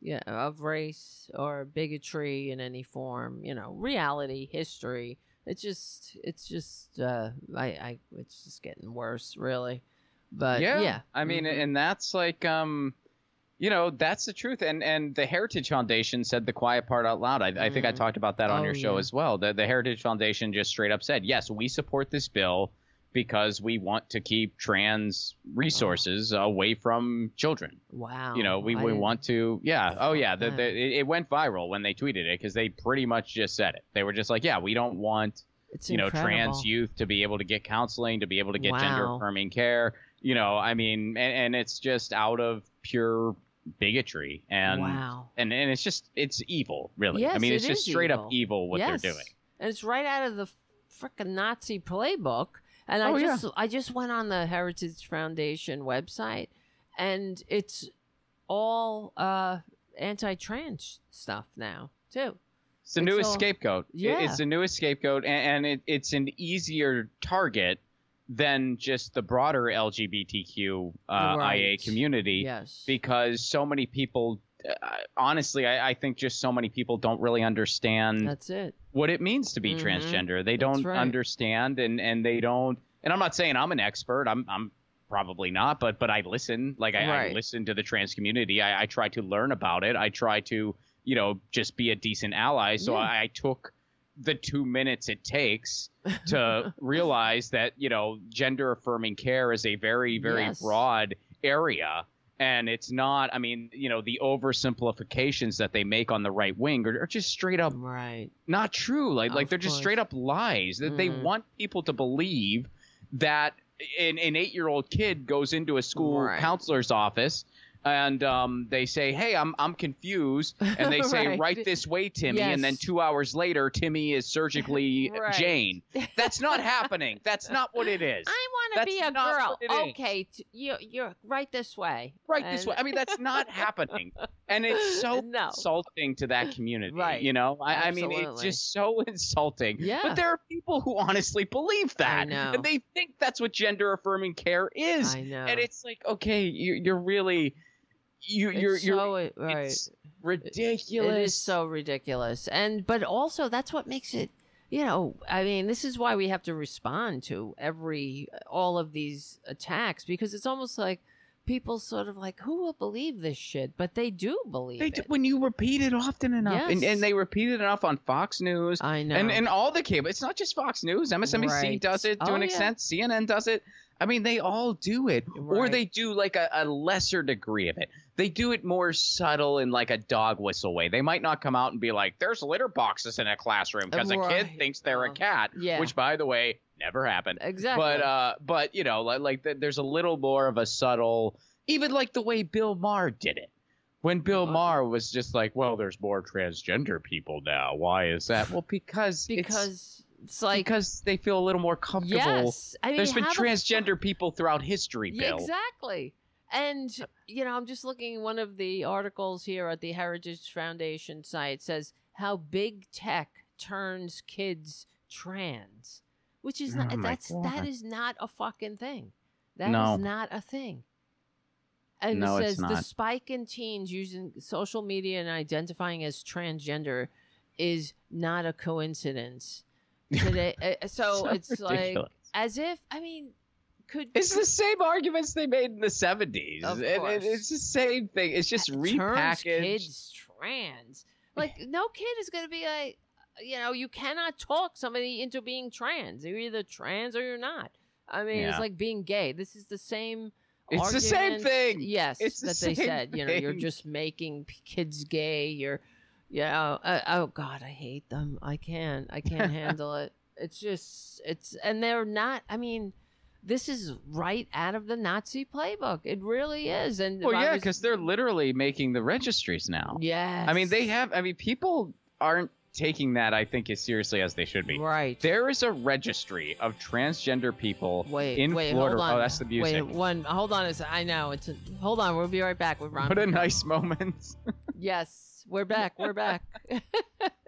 yeah of race or bigotry in any form you know reality history it's just it's just uh i i it's just getting worse really but yeah, yeah, I mean, Mhm. and that's like, um, you know, that's the truth. And and the Heritage Foundation said the quiet part out loud. I, I think I Mhm. talked about that on Oh, your show yeah. as well. The the Heritage Foundation just straight up said, yes, we support this bill because we want to keep trans resources oh. away from children. wow You know, we, I we didn't- want to, yeah. Oh, yeah. The, the, it, went viral when they tweeted it because they pretty much just said it. They were just like, yeah, we don't want it's you know trans youth to be able to get counseling to be able to get gender affirming care you know i mean and, and it's just out of pure bigotry and wow and and it's just it's evil really i Yes, mean it's it just straight evil. up evil what yes. they're doing and it's right out of the freaking nazi playbook and i Oh, yeah. just i just went on the heritage foundation website and it's all uh anti-trans stuff now too it's the It's newest all- scapegoat Yeah. it's the newest scapegoat and, and it, it's an easier target than just the broader lgbtq uh, ia community yes because so many people honestly, I, I think just so many people don't really understand That's it. what it means to be Mhm. transgender. They That's don't right. understand, and and they don't. And I'm not saying I'm an expert. I'm I'm probably not, but but I listen. Like I, I listen to the trans community. I, I try to learn about it. I try to you know just be a decent ally. So Yeah. I, I took the two minutes it takes to realize that you know gender affirming care is a very very Yes. broad area and it's not i mean you know the oversimplifications that they make on the right wing are, are just straight up Right. not true like like they're just straight up lies that they Mhm. want people to believe that an, an eight-year-old kid goes into a school Right. counselor's office and um, they say, "Hey, I'm I'm confused," and they say, Right. "Right this way, Timmy," and then two hours later, Timmy is surgically Right. Jane. That's not happening. That's not what it is. I want to be a girl. what it is. Okay, t- you you're right this way. right this way. I mean, that's not happening, and it's so No. insulting to that community. Right. You know, I, I mean, it's just so insulting. Yeah. But there are people who honestly believe that, and they think that's what gender affirming care is. I know. And it's like, okay, you, you're really, you, you're, It's you're, so uh, right. it's ridiculous. It is so ridiculous. And but also that's what makes it you know, I mean, this is why we have to respond to every uh, all of these attacks because it's almost like people sort of like who will believe this shit, but they do believe They it. do, when you repeat it often enough, and, Yes. and they repeat it enough on Fox News, I know. and and all the cable. It's not just Fox News. MSNBC Right. does it to Oh, an yeah. extent. CNN does it. I mean, they all do it, or they do like a, a lesser degree of it. They do it more subtle in like a dog whistle way. They might not come out and be like, "There's litter boxes in a classroom" because a kid thinks they're a Oh, cat. yeah. Which, by the way, never happened. exactly. But uh, but you know, like, like there's a little more of a subtle, even like the way Bill Maher did it. When Bill What? Maher was just like, well, there's more transgender people now. Why is that? Well, because because it's like because they feel a little more comfortable. yes, I mean, There's been how the fu- transgender people throughout history, Yeah, Bill. exactly. And you know, I'm just looking one of the articles here at the Heritage Foundation site says how big tech turns kids trans, which is Oh not my that's God. is not a fucking thing. That is No. not a thing. And No, it says the spike in teens using social media and identifying as transgender is not a coincidence. Today, uh, so, it's like as if I mean, could It's the same arguments they made in the 70s. Of It- it- it's the same thing. It's just turns repackaged. kids trans. Like no kid is gonna be like, you know, you cannot talk somebody into being trans. You're either trans or you're not. I mean, Yeah. it's like being gay. This is the same. Argument. It's the same thing. Yes, It's the that they same said. You know, you're just making kids gay. You're, yeah. Uh, oh God, I hate them. I can't. I can't handle it. It's just. It's and they're not. I mean. This is right out of the Nazi playbook. It really is. And Well, yeah, because they're literally making the registries now. Yes. I mean, they have. I mean, people aren't taking that. I think as seriously as they should be. Right. There is a registry of transgender people Wait, in wait, Florida. hold oh, on. Oh, that's the music. Wait, one. Hold on. a sec. I know it's. A, hold on. We'll be right back with Ron. What a nice moment. yes, we're back. We're back.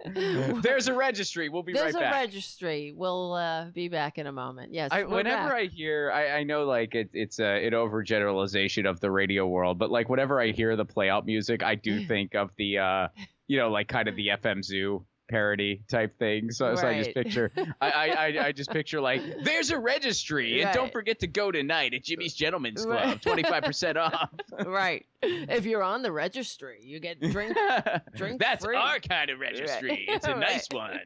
There's a registry. We'll be There's right back. There's a registry. We'll uh, be back in a moment. Yes. I, whenever back. I hear, I, I know like it, it's a, an overgeneralization of the radio world, but like whenever I hear the play out music, I do think of the, uh, you know, like kind of the FM Zoo parody type thing. So, so I just picture, I, I, I, just picture like, there's a registry, and don't forget to go tonight at Jimmy's Gentlemen's Club, twenty five percent off. right. If you're on the registry, you get drink. drink That's free. our kind of registry. It's a nice one.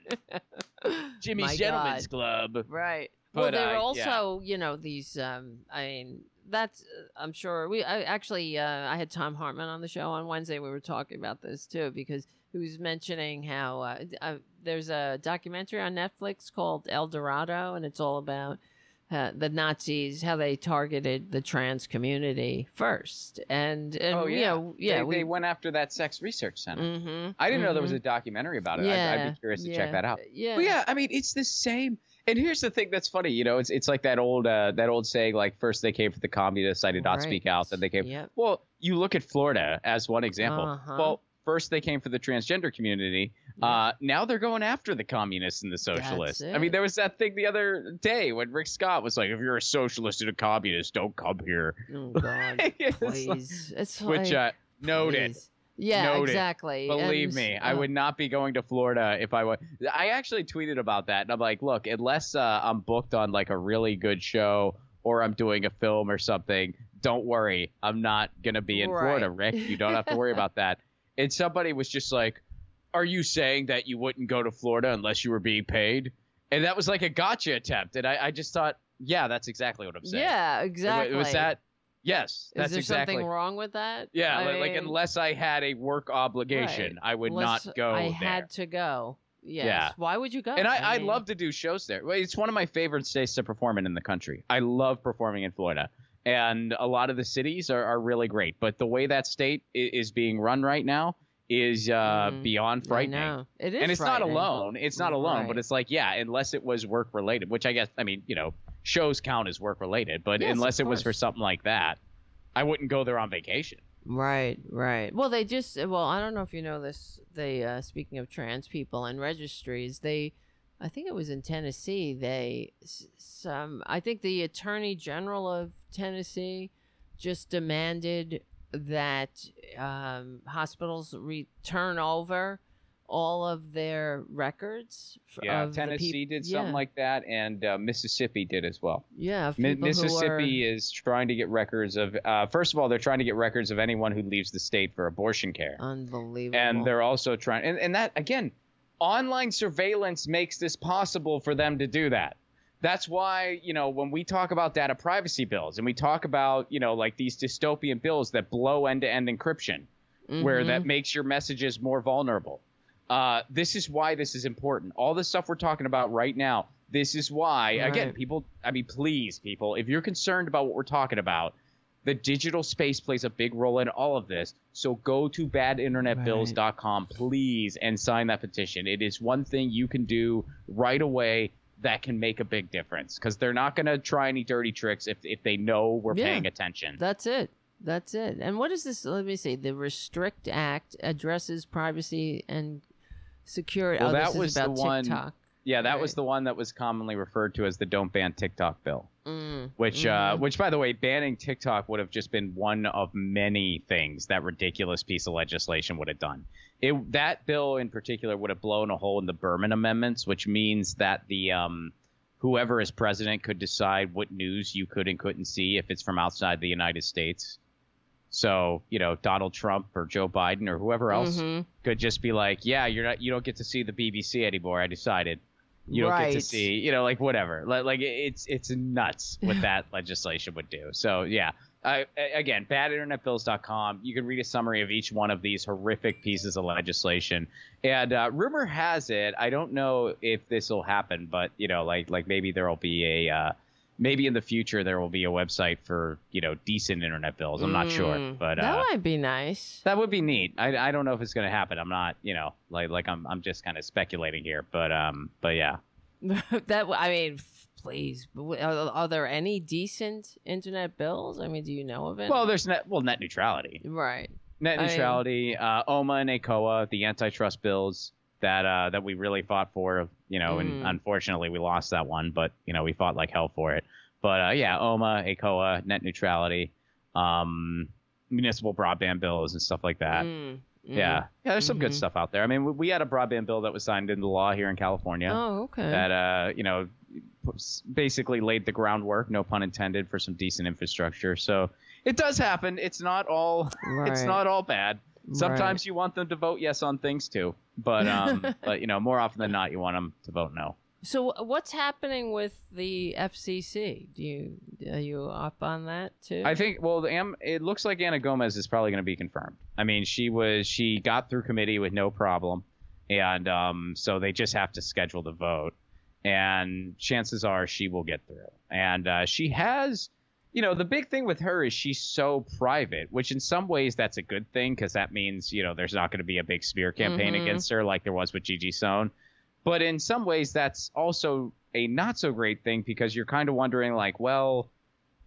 Jimmy's My Gentlemen's God. Club. Right. well, But, there are uh, also, you know, these. Um, I mean, that's. Uh, I'm sure we. I, actually, uh, I had Thom Hartmann on the show on Wednesday. We were talking about this too because was mentioning how uh, uh, there's a documentary on Netflix called Eldorado, and it's all about. Uh, the Nazis, how they targeted the trans community first, and, and Oh you yeah, know, yeah, They, we, they went after that sex research center. mm-hmm, I didn't know there was a documentary about it. I'd, I'd be curious to check that out. Yeah, But yeah, I mean, it's the same. And here's the thing that's funny, you know, it's it's like that old uh, that old saying, like first they came for the communists, I did not speak out. Then they came. Yep. Well, you look at Florida as one example. Uh-huh. Well, first they came for the transgender community. Uh, now they're going after the communists and the socialists. I mean, there was that thing the other day when Rick Scott was like, "If you're a socialist and a communist, don't come here." Oh God, like- please, it's Which like, uh, noted. Yeah, Noted. exactly. Believe And, me, I uh, would not be going to Florida if I was. I actually tweeted about that, and I'm like, look, unless uh, I'm booked on like a really good show or I'm doing a film or something, don't worry, I'm not gonna be in Florida, Rick. You don't have to worry about that. And somebody was just like, "Are you saying that you wouldn't go to Florida unless you were being paid?" And that was like a gotcha attempt, and I, I just thought, yeah, that's exactly what I'm saying. Yeah, exactly. Was that? Yes, that's Is there exactly. something wrong with that? Yeah, I like, unless I had a work obligation, right. I would unless not go I there. had to go. Yes. Yeah. Why would you go? and I, I, mean, love to do shows there. It's one of my favorite states to perform in in the country. I love performing in Florida, and a lot of the cities are, are really great. But the way that state is being run right now is uh, Mhm. beyond frightening. It is And it's not alone. It's not alone, but it's like yeah, unless it was work related, which I guess I mean you know shows count as work related, but Yes, unless it was for something like that, I wouldn't go there on vacation. Right, right. Well, they just well, I don't know if you know this. They uh speaking of trans people and registries, they I think it was in Tennessee, they some I think the Attorney General of Tennessee just demanded that um hospitals return over all of their records Yeah, of the peop- Tennessee did something yeah, like that, and uh, Mississippi did as well. yeah Mi- Mississippi is trying to get records of. Uh, first of all, they're trying to get records of anyone who leaves the state for abortion care, unbelievable and they're also trying. And, and that again, online surveillance makes this possible for them to do that. That's why you know when we talk about data privacy bills and we talk about you know like these dystopian bills that blow end-to-end encryption, where Mhm. that makes your messages more vulnerable. Uh, this is why this is important. All the stuff we're talking about right now. This is why, again, people. I mean, please, people, if you're concerned about what we're talking about, the digital space plays a big role in all of this. So go to badinternetbills.com, please, and sign that petition. It is one thing you can do right away that can make a big difference because they're not going to try any dirty tricks if, if they know we're Yeah. paying attention. That's it. That's it. And what is this? Let me see. The Restrict Act addresses privacy and security. Well, oh, that was is the about one- TikTok. Yeah, that was the one that was commonly referred to as the "Don't Ban TikTok" bill. Mm, Which, uh, mhm. which, by the way, banning TikTok would have just been one of many things that ridiculous piece of legislation would have done. It that bill in particular would have blown a hole in the Berman amendments, which means that the um, whoever is president could decide what news you could and couldn't see if it's from outside the United States. So, you know, Donald Trump or Joe Biden or whoever else Mhm. could just be like, "Yeah, you're not, you don't get to see the BBC anymore. I decided." You don't get to see, you know, like whatever. Like, like it's it's nuts what that legislation would do. So yeah, I, again, badinternetbills.com. You can read a summary of each one of these horrific pieces of legislation. And uh, rumor has it, I don't know if this will happen, but you know, like like maybe there will be a uh, maybe in the future there will be a website for you know decent internet bills. I'm not sure, Mm, but that uh, might be nice. that would be neat. I, I don't know if it's going to happen. I'm not, you know, like like I'm I'm just kind of speculating here, but um, but yeah. that I mean, please. Are, are there any decent internet bills? I mean, do you know of it? Well, there's net well net neutrality, right. net I mean- neutrality, uh, OMA and ACOA, the antitrust bills that uh that we really fought for, you know, and Mm. unfortunately we lost that one, but you know we fought like hell for it. But uh, yeah, OMA, ACOA, net neutrality, um, municipal broadband bills and stuff like that. Mm, mm. Yeah, yeah, there's some good Mhm. stuff out there. I mean, we, we had a broadband bill that was signed into law here in California. Oh, okay. that uh you know basically laid the groundwork no pun intended for some decent infrastructure so it does happen it's not all it's not all bad sometimes Right. you want them to vote yes on things too but um but you know more often than not you want them to vote no So what's happening with the FCC? Do you are you up on that too? I think well, the it looks like Anna Gomez is probably going to be confirmed. I mean, she was she got through committee with no problem, and um, so they just have to schedule the vote, and chances are she will get through. And uh, she has, you know, the big thing with her is she's so private, which in some ways that's a good thing because that means you know there's not going to be a big smear campaign Mhm. against her like there was with Gigi Sohn. But in some ways, that's also a not so great thing because you're kind of wondering, like, well,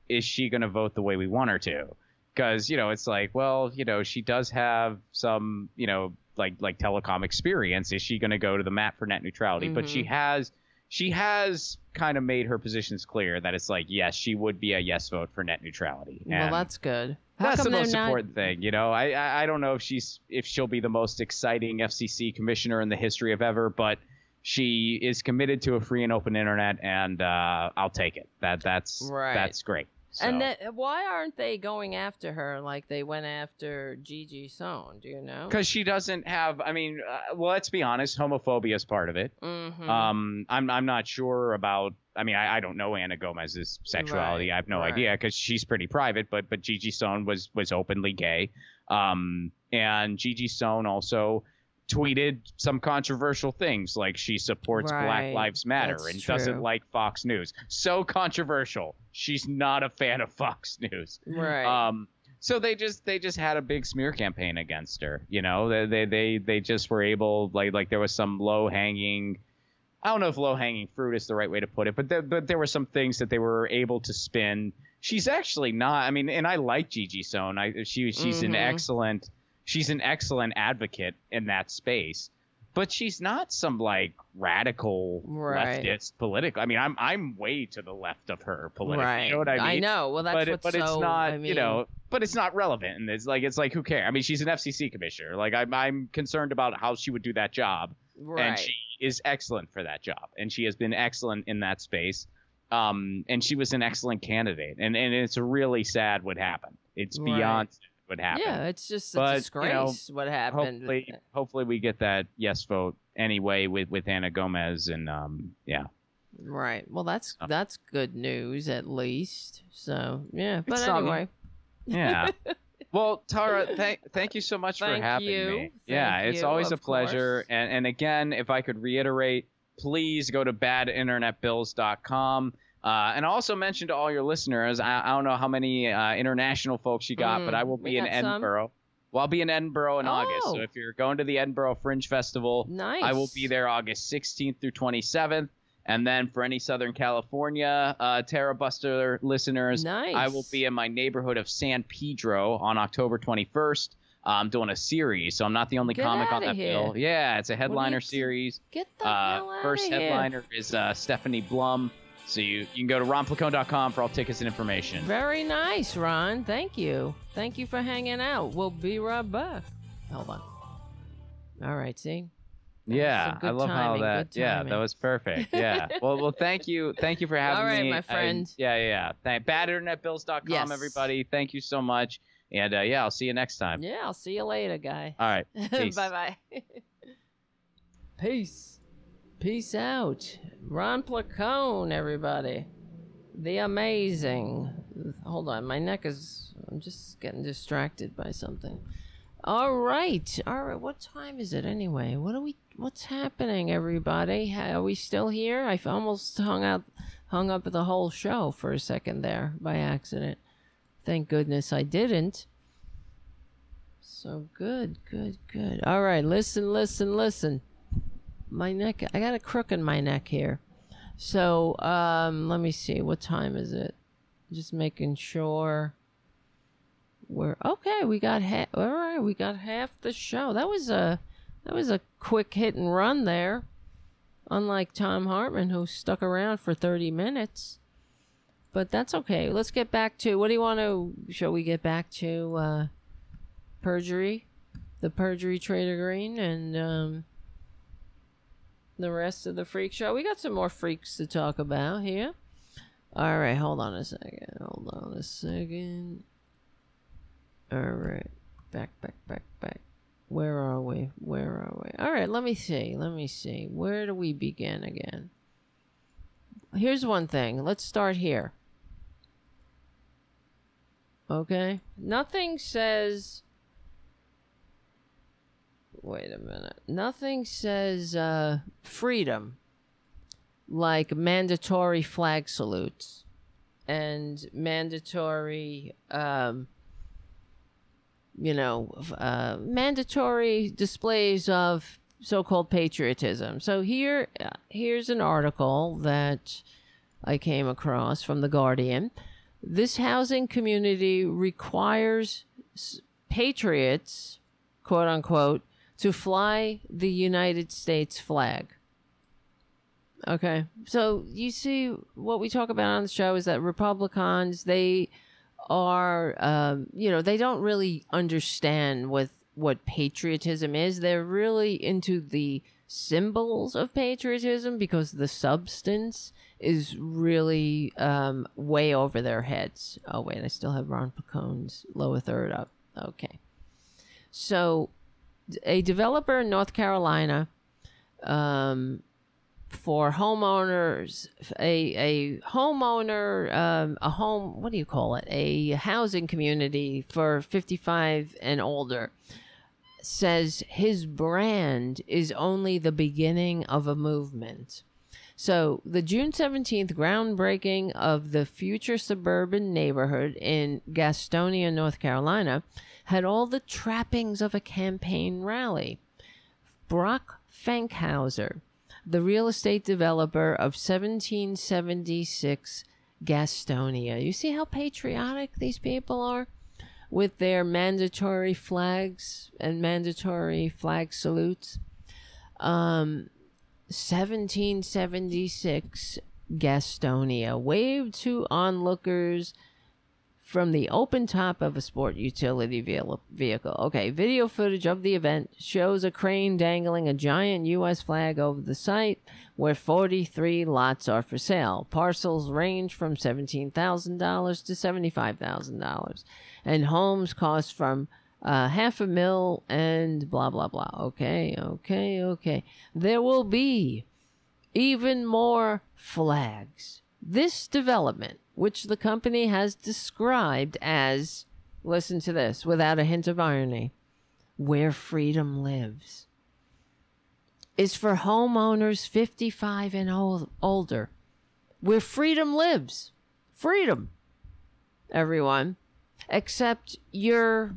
is she going to vote the way we want her to? Because you know, it's like, well, you know, she does have some, you know, like like telecom experience. Is she going to go to the mat for net neutrality? But she has, she has kind of made her positions clear that it's like, yes, she would be a yes vote for net neutrality. well, And- that's good. How That's the most not- important thing, you know. I, I I don't know if she's if she'll be the most exciting FCC commissioner in the history of ever, but she is committed to a free and open internet, and uh, I'll take it. That that's Right. that's great. So, And that, why aren't they going after her like they went after Gigi Sohn? Do you know? because she doesn't have, I mean, uh, well, let's be honest, homophobia is part of it. Mm-hmm. Um, I'm I'm not sure about. I mean, I, I don't know Anna Gomez's sexuality. Right, I have no right. idea because she's pretty private. But but Gigi Sohn was was openly gay. Um, and Gigi Sohn also tweeted some controversial things like she supports Black Lives Matter that's and doesn't like Fox News. So controversial. She's not a fan of Fox News. right. Um, so they just they just had a big smear campaign against her. You know, they they they, they just were able like like there was some low hanging. I don't know if low hanging fruit is the right way to put it, but there, but there were some things that they were able to spin. She's actually not. I mean, and I like Gigi Sohn. I she she's an Mhm. excellent she's an excellent advocate in that space. But she's not some like radical Right. leftist political. I mean, I'm I'm way to the left of her politically. right. You know what I mean? I know. Well, that's but what's but so. it's not I mean, you know but it's not relevant and it's like it's like who cares i mean she's an fcc commissioner like i'm, I'm concerned about how she would do that job Right. and she is excellent for that job and she has been excellent in that space um and she was an excellent candidate and and it's really sad what happened it's beyond what happened yeah, it's just a But, you know, disgrace what happened. hopefully hopefully we get that yes vote anyway with with anna gomez and um yeah Right. Well, that's So. that's good news at least. So yeah. But something. anyway, Yeah. well, Tara, thank thank you so much Thank for having you. me. yeah, Thank it's always a pleasure. course. And and again, if I could reiterate, please go to badinternetbills.com. Uh, and also mention to all your listeners, I, I don't know how many uh, international folks you got, Mm, but I will be in got some. Edinburgh. Well, I'll be in Edinburgh in August. So Oh. if you're going to the Edinburgh Fringe Festival, nice. I will be there August 16th through 27th. And then for any Southern California uh, Tarabuster listeners, Nice. I will be in my neighborhood of San Pedro on October 21st. Uh, I'm doing a series, so I'm not the only Get comic on that here. bill. Yeah, it's a headliner series. Get the Uh, hell out first of here. headliner is uh, Stephanie Blum. So you, you can go to ronplacone.com for all tickets and information. Very nice, Ron. Thank you. Thank you for hanging out. We'll be right back. Hold on. All right. See. That Yeah, I love how timing, that. Yeah, that was perfect. Yeah. well, well, thank you, thank you for having All right, me. my friend. yeah, yeah, yeah. Thank badinternetbills.com, Yes. everybody. Thank you so much, and uh, yeah, I'll see you next time. Yeah. I'll see you later, guy. All right. Peace. bye bye. Peace. Peace out. Ron Placone, everybody. The amazing. Hold on, my neck is. I'm just getting distracted by something. All right, all right. What time is it anyway? What are we? What's happening, everybody? Are we still here? I almost hung out, hung up the whole show for a second there by accident. Thank goodness I didn't. So good, good, good. All right, listen, listen, listen. My neck, I got a crook in my neck here. So, um, let me see. What time is it? Just making sure. We're okay. We got half. All right, we got half the show. That was a, that was a quick hit and run there. Unlike Thom Hartmann, who stuck around for thirty minutes. But that's okay. Let's get back to. What do you want to? Shall we get back to? uh perjury, the perjury trader Greene, and um, the rest of the freak show. We got some more freaks to talk about here. All right, hold on a second. Hold on a second. All right, back, back, back, back. Where are we? Where are we? All right, let me see. Let me see. Where do we begin again? Here's one thing. Let's start here. Okay? Nothing says. Wait a minute. Nothing says uh, freedom like mandatory flag salutes and mandatory, um, you know, uh, mandatory displays of so-called patriotism. So here, uh, here's an article that I came across from the Guardian. This housing community requires patriots, quote unquote, to fly the United States flag. Okay. So you see what we talk about on the show is that Republicans they are, um, you know, they don't really understand what patriotism is. They're really into the symbols of patriotism because the substance is really um, way over their heads. Oh wait, I still have Ron Placone's lower third up. Okay, so a developer in North Carolina um, for homeowners, a a homeowner, um, a home. What do you call it? A housing community for fifty five and older. Says his brand is only the beginning of a movement. So, the June 17th groundbreaking of the future suburban neighborhood in Gastonia, North Carolina, had all the trappings of a campaign rally. Brock Fankhauser, the real estate developer of 1776 Gastonia. You see how patriotic these people are? With their mandatory flags and mandatory flag salutes. Um, 1776 Gastonia waved to onlookers from the open top of a sport utility vehicle. Okay, video footage of the event shows a crane dangling a giant U.S. flag over the site where 43 lots are for sale. Parcels range from $17,000 to $75,000, and homes cost from uh, half a mil and blah, blah, blah. Okay, okay, okay. There will be even more flags. This development which the company has described as, listen to this without a hint of irony, where freedom lives, is for homeowners 55 and old, older, where freedom lives. Freedom, everyone. Except you're,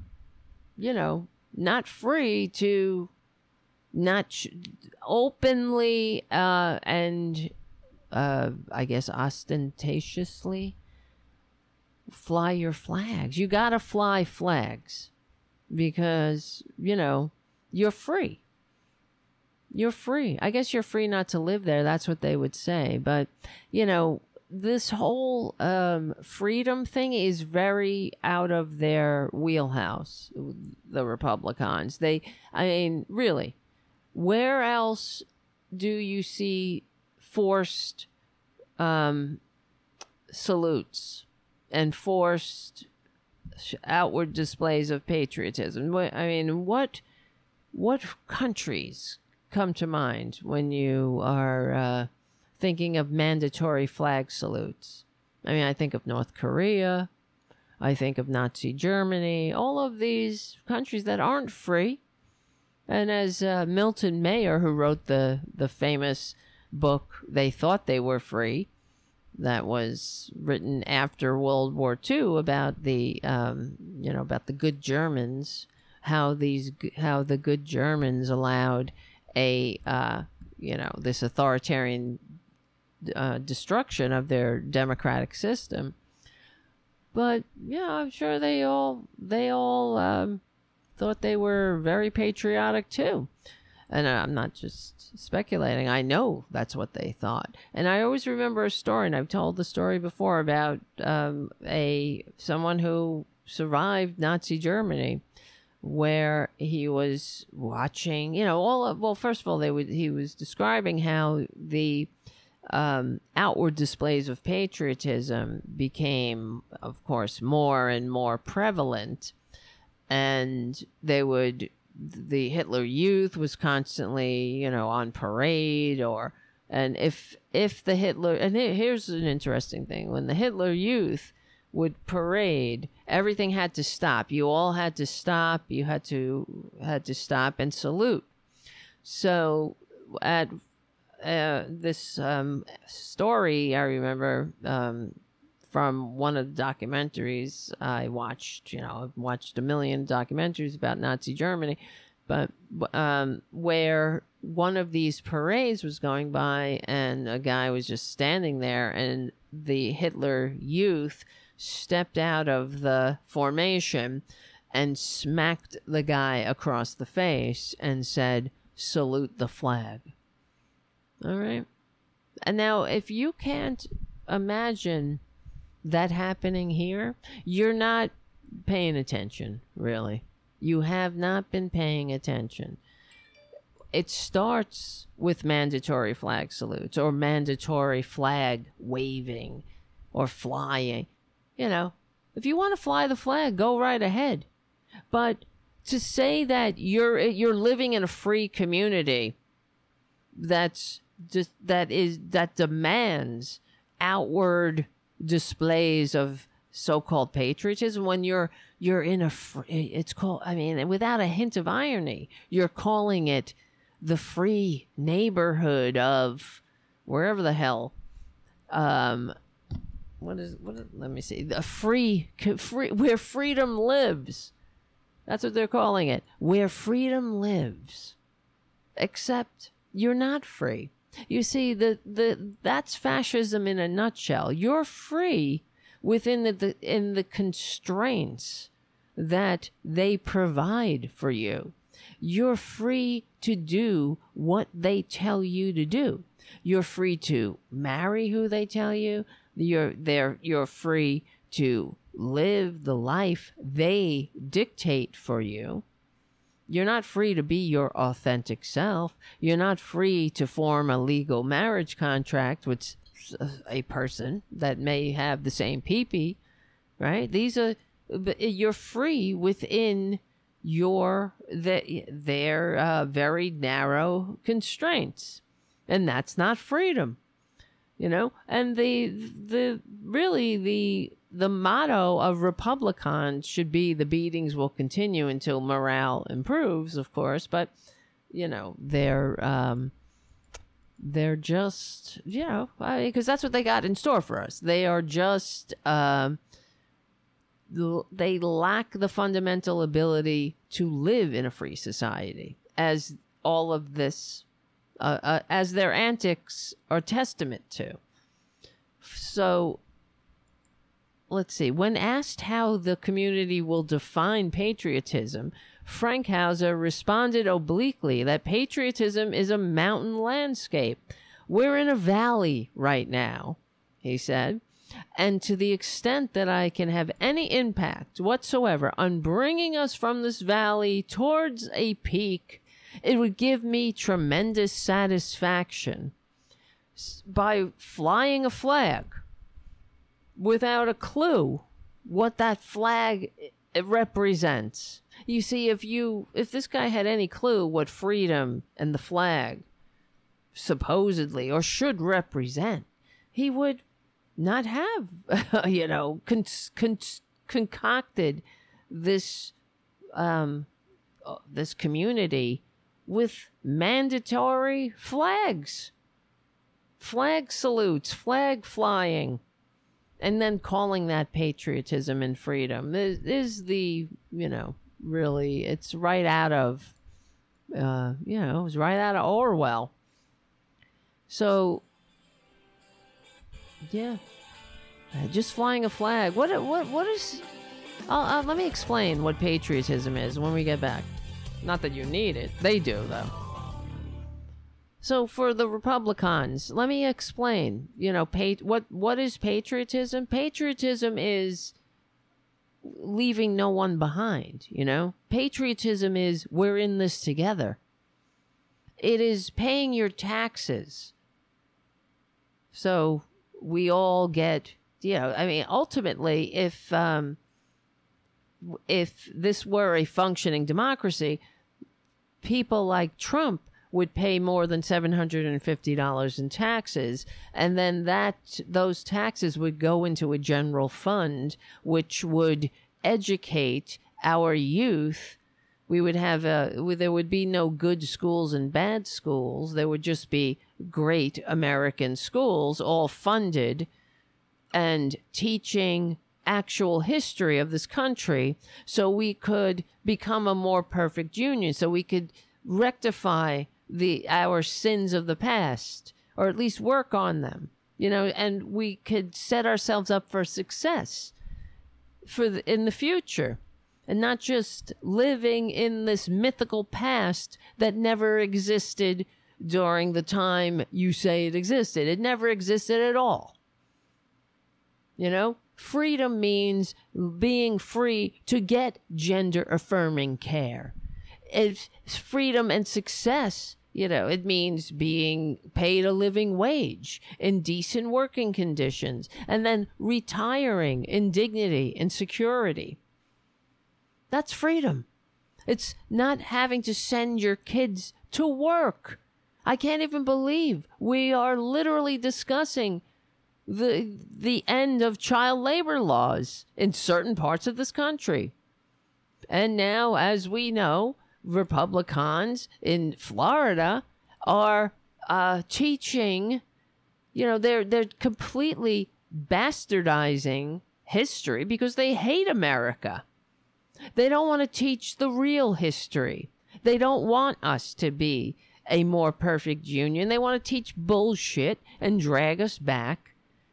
you know, not free to not sh- openly uh, and uh, I guess, ostentatiously fly your flags. You got to fly flags because, you know, you're free. You're free. I guess you're free not to live there. That's what they would say. But, you know, this whole um, freedom thing is very out of their wheelhouse, the Republicans. They, I mean, really, where else do you see forced um, salutes and forced outward displays of patriotism. I mean, what what countries come to mind when you are uh, thinking of mandatory flag salutes? I mean, I think of North Korea. I think of Nazi Germany. All of these countries that aren't free. And as uh, Milton Mayer, who wrote the the famous book they thought they were free that was written after World War II about the um, you know about the good Germans how these how the good Germans allowed a uh, you know this authoritarian uh, destruction of their democratic system. But yeah I'm sure they all they all um, thought they were very patriotic too and I'm not just speculating. I know that's what they thought. And I always remember a story, and I've told the story before about um, a someone who survived Nazi Germany, where he was watching. You know, all of, well, first of all, they would he was describing how the um, outward displays of patriotism became, of course, more and more prevalent, and they would the Hitler Youth was constantly, you know, on parade or and if if the Hitler and here's an interesting thing. When the Hitler Youth would parade everything had to stop. You all had to stop. You had to had to stop and salute. So at uh, this um, story I remember um, from one of the documentaries I watched. You know, I've watched a million documentaries about Nazi Germany, but um, where one of these parades was going by and a guy was just standing there, and the Hitler youth stepped out of the formation and smacked the guy across the face and said, Salute the flag. All right. And now, if you can't imagine that happening here, you're not paying attention, really. You have not been paying attention. It starts with mandatory flag salutes or mandatory flag waving or flying. You know, if you want to fly the flag, go right ahead. But to say that you're you're living in a free community that's just that is that demands outward displays of so-called patriotism when you're you're in a free, it's called i mean without a hint of irony you're calling it the free neighborhood of wherever the hell um what is what is, let me see the free free where freedom lives. That's what they're calling it. Where freedom lives. Except you're not free you see the the that's fascism in a nutshell. You're free within the, the in the constraints that they provide for you. You're free to do what they tell you to do. You're free to marry who they tell you. You're there you're free to live the life they dictate for you you're not free to be your authentic self. You're not free to form a legal marriage contract with a person that may have the same peepee right? These are you're free within your the, their uh, very narrow constraints. And that's not freedom you know? And the the really the the motto of republicans should be the beatings will continue until morale improves of course but you know they're um they're just you know because that's what they got in store for us. They are just um they lack the fundamental ability to live in a free society as all of this uh, uh, as their antics are testament to. So, let's see. When asked how the community will define patriotism, Fankhauser responded obliquely that patriotism is a mountain landscape. We're in a valley right now, he said. And to the extent that I can have any impact whatsoever on bringing us from this valley towards a peak it would give me tremendous satisfaction by flying a flag without a clue what that flag represents. You see, if you if this guy had any clue what freedom and the flag supposedly or should represent, he would not have, you know, con- con- concocted this um, uh, this community with mandatory flags, flag salutes, flag flying, and then calling that patriotism and freedom is, is the, you know, really, it's right out of, uh, you know, it's right out of Orwell. So, yeah, uh, just flying a flag. What, what, what is? Uh, let me explain what patriotism is when we get back. Not that you need it. They do, though. So for the Republicans, let me explain. You know, pat- what what is patriotism? Patriotism is leaving no one behind, you know? Patriotism is we're in this together. It is paying your taxes. So we all get, you know, I mean, ultimately if um if this were a functioning democracy, people like Trump would pay more than $750 in taxes and then that those taxes would go into a general fund which would educate our youth. We would have a there would be no good schools and bad schools. There would just be great american schools all funded and teaching actual history of this country so we could become a more perfect union so we could rectify the our sins of the past or at least work on them you know and we could set ourselves up for success for the, in the future and not just living in this mythical past that never existed during the time you say it existed. It never existed at all. You know freedom means being free to get gender affirming care. It's freedom and success. You know, it means being paid a living wage in decent working conditions and then retiring in dignity and security. That's freedom. It's not having to send your kids to work. I can't even believe we are literally discussing the the end of child labor laws in certain parts of this country. And now, as we know, Republicans in Florida are uh, teaching, you know, they're they're completely bastardizing history because they hate America. They don't want to teach the real history. They don't want us to be a more perfect union. They want to teach bullshit and drag us back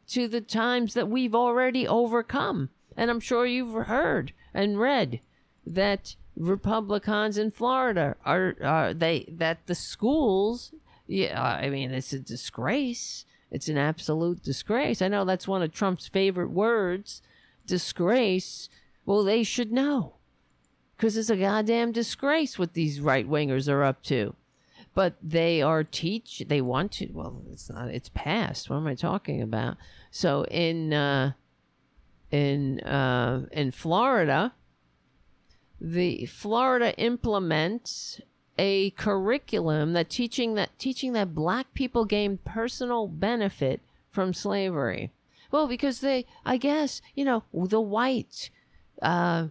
to the times that we've already overcome. And I'm sure you've heard and read that Republicans in Florida are, are they that the schools yeah I mean it's a disgrace. It's an absolute disgrace. I know that's one of Trump's favorite words, disgrace. Well, they should know. Cuz it's a goddamn disgrace what these right wingers are up to but they are teach they want to well it's not it's past what am i talking about? So in uh in uh in florida the florida implements a curriculum that teaching that teaching that black people gain personal benefit from slavery. Well because they i guess you know the white uh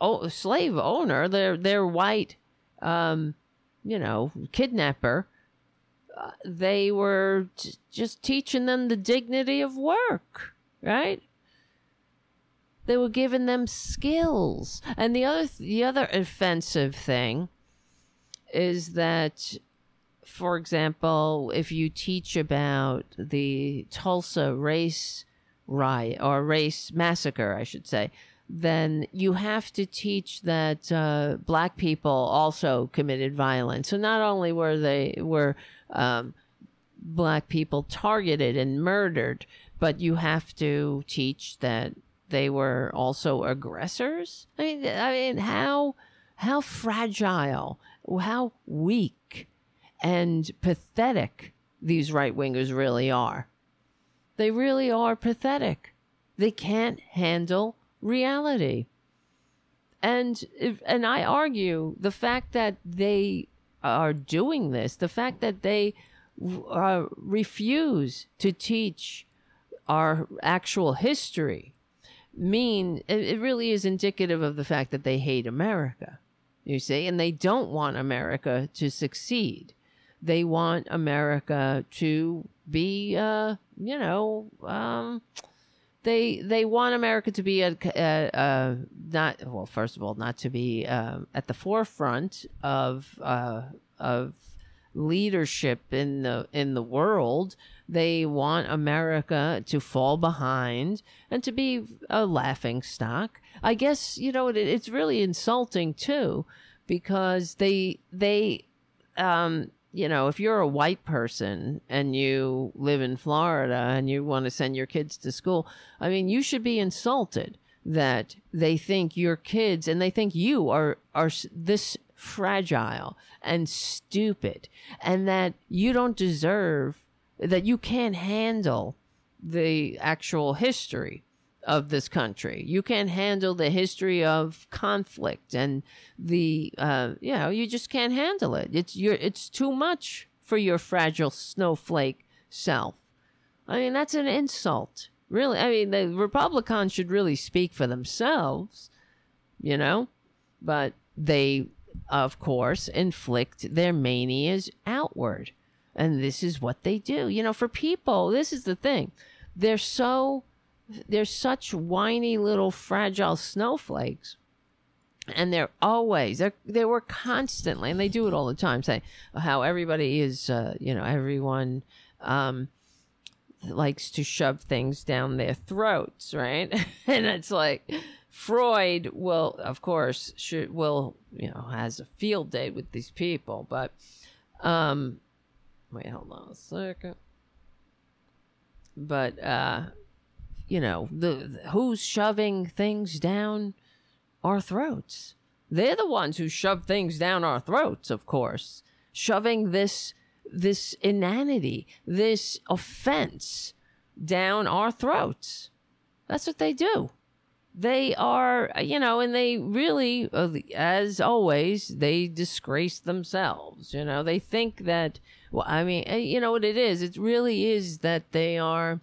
oh, slave owner they're they're white um you know, kidnapper, uh, they were t- just teaching them the dignity of work, right? They were giving them skills. And the other th- the other offensive thing is that for example, if you teach about the Tulsa race riot or race massacre, I should say, then you have to teach that uh, black people also committed violence. So not only were they were um, black people targeted and murdered, but you have to teach that they were also aggressors. I mean, I mean, how how fragile, how weak, and pathetic these right wingers really are. They really are pathetic. They can't handle reality. And and I argue the fact that they are doing this, the fact that they uh, refuse to teach our actual history, mean it, it really is indicative of the fact that they hate America. You see, and they don't want America to succeed. They want America to be, uh, you know, um, they they want America to be a, a, a, not well. First of all, not to be um, at the forefront of uh, of leadership in the in the world. They want America to fall behind and to be a laughing stock. I guess you know it, it's really insulting too, because they they um, you know, if you're a white person and you live in Florida and you want to send your kids to school, I mean, you should be insulted that they think your kids and they think you are are this fragile and stupid and that you don't deserve that you can't handle the actual history of this country. You can't handle the history of conflict and the uh, you know you just can't handle it. It's your it's too much for your fragile snowflake self. I mean that's an insult. Really, I mean the Republicans should really speak for themselves, you know, but they of course inflict their manias outward. And this is what they do. You know, for people, this is the thing. They're so they're such whiny little fragile snowflakes. And they're always they're, they were constantly and they do it all the time saying how everybody is uh, you know everyone um, likes to shove things down their throats right? And it's like freud will of course should will you know has a field day with these people but um wait hold on a second. But uh you know, the who's shoving things down our throats. They're the ones who shove things down our throats, of course, shoving this this inanity, this offense down our throats. That's what they do. They are, you know, and they really, as always, they disgrace themselves. You know, they think that, well, I mean, eh, you know what it is? It really is that they are,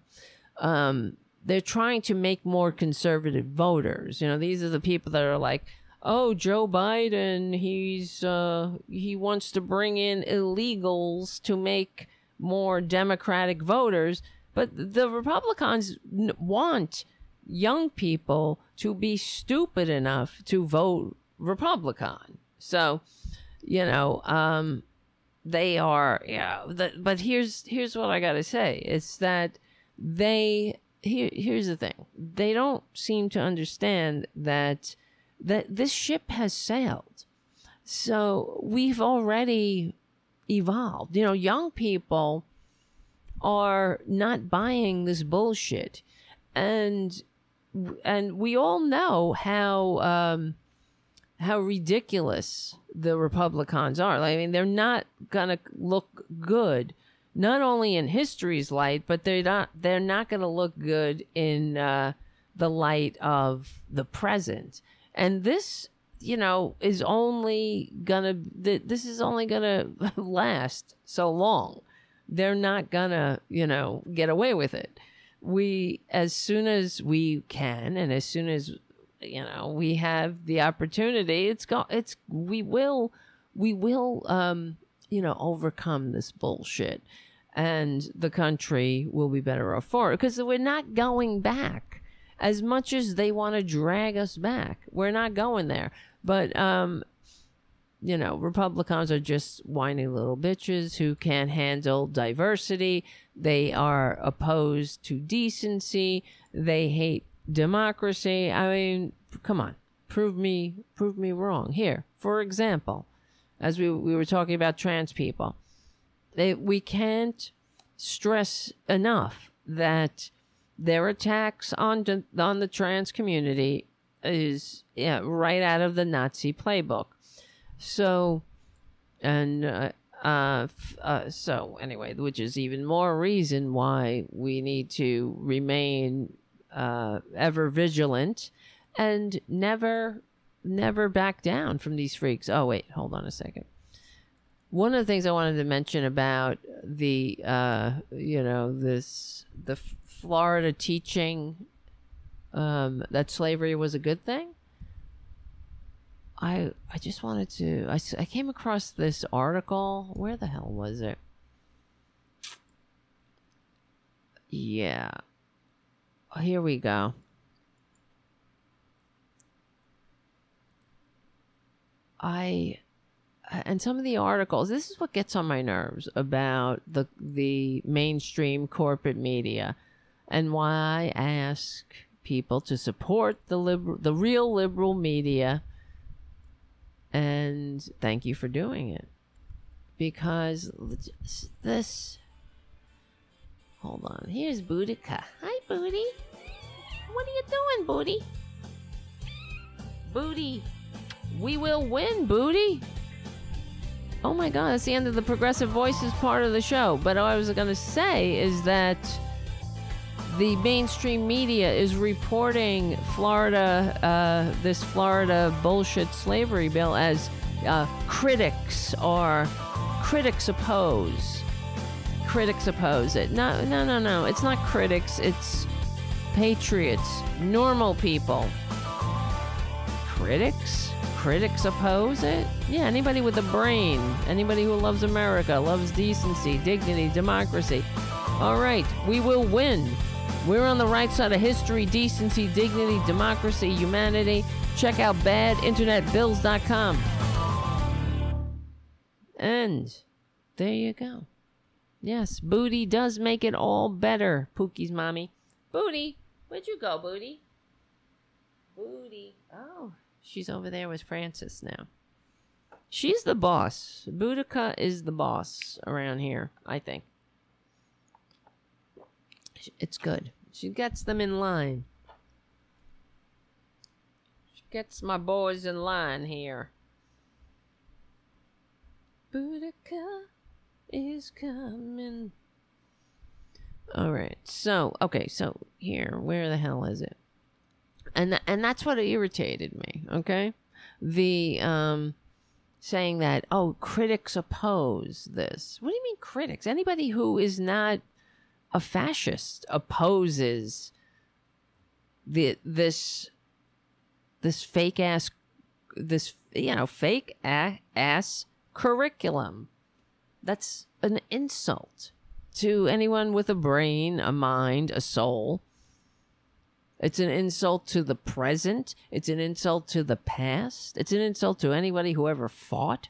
um, they're trying to make more conservative voters. You know, these are the people that are like, oh, Joe Biden, he's uh, he wants to bring in illegals to make more Democratic voters, but the Republicans want young people to be stupid enough to vote Republican. So, you know, um, they are yeah. The, but here's here's what I got to say: it's that they here here's the thing they don't seem to understand that that this ship has sailed. So we've already evolved. You know, young people are not buying this bullshit. And and we all know how um, how ridiculous the Republicans are. I mean, they're not gonna look good, not only in history's light, but they're not they're not gonna look good in uh, the light of the present. And this you know is only gonna this is only gonna last so long. They're not gonna you know get away with it. We as soon as we can and as soon as you know we have the opportunity it's go it's we will we will um you know overcome this bullshit and the country will be better off for it because we're not going back as much as they want to drag us back. We're not going there. But, um, you know, Republicans are just whiny little bitches who can't handle diversity. They are opposed to decency. They hate democracy. I mean, come on, prove me, prove me wrong. Here, for example, as we, we were talking about trans people, they, we can't stress enough that their attacks on on the trans community is yeah, right out of the Nazi playbook. So, and uh, uh, uh, so anyway, which is even more reason why we need to remain uh, ever vigilant and never, never back down from these freaks. Oh wait, hold on a second. One of the things I wanted to mention about the, uh, you know, this the Florida teaching um, that slavery was a good thing. I I just wanted to I, I came across this article. Where the hell was it? Yeah. Here we go. I uh, and some of the articles this is what gets on my nerves about the the mainstream corporate media and why I ask people to support the liberal, the real liberal media. And thank you for doing it. Because this. Hold on. Here's Boudica. Hi, Booty. What are you doing, Booty? Booty. We will win, Booty. Oh my god, that's the end of the Progressive Voices part of the show. But all I was going to say is that the mainstream media is reporting Florida, uh, this Florida bullshit slavery bill as uh, critics or critics oppose. Critics oppose it. No, no, no, no. It's not critics. It's patriots, normal people. Critics? Critics oppose it? Yeah, anybody with a brain, anybody who loves America, loves decency, dignity, democracy. All right, we will win. We're on the right side of history, decency, dignity, democracy, humanity. Check out badinternetbills.com. And there you go. Yes, Booty does make it all better, Pookie's mommy. Booty, where'd you go, Booty? Booty. Oh, she's over there with Francis now. She's the boss. Boudica is the boss around here, I think it's good. She gets them in line. She gets my boys in line here. Boudica is coming. All right. So, okay. So here, where the hell is it? And and that's what irritated me. Okay, the um, saying that oh critics oppose this. What do you mean critics? Anybody who is not a fascist opposes the this this fake ass this you know fake ass curriculum. That's an insult to anyone with a brain, a mind, a soul. It's an insult to the present. It's an insult to the past. It's an insult to anybody who ever fought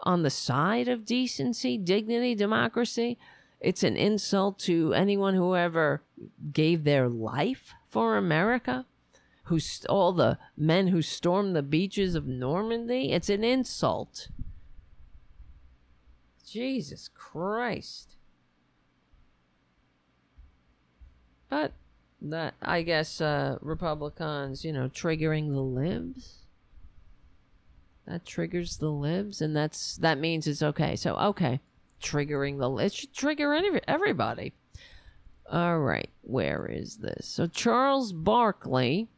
on the side of decency, dignity, democracy. It's an insult to anyone who ever gave their life for America, who st- all the men who stormed the beaches of Normandy. It's an insult. Jesus Christ. But that I guess uh, Republicans, you know, triggering the libs. That triggers the libs, and that's that means it's okay. So okay, triggering the it should trigger any, everybody. All right, where is this? So Charles Barkley.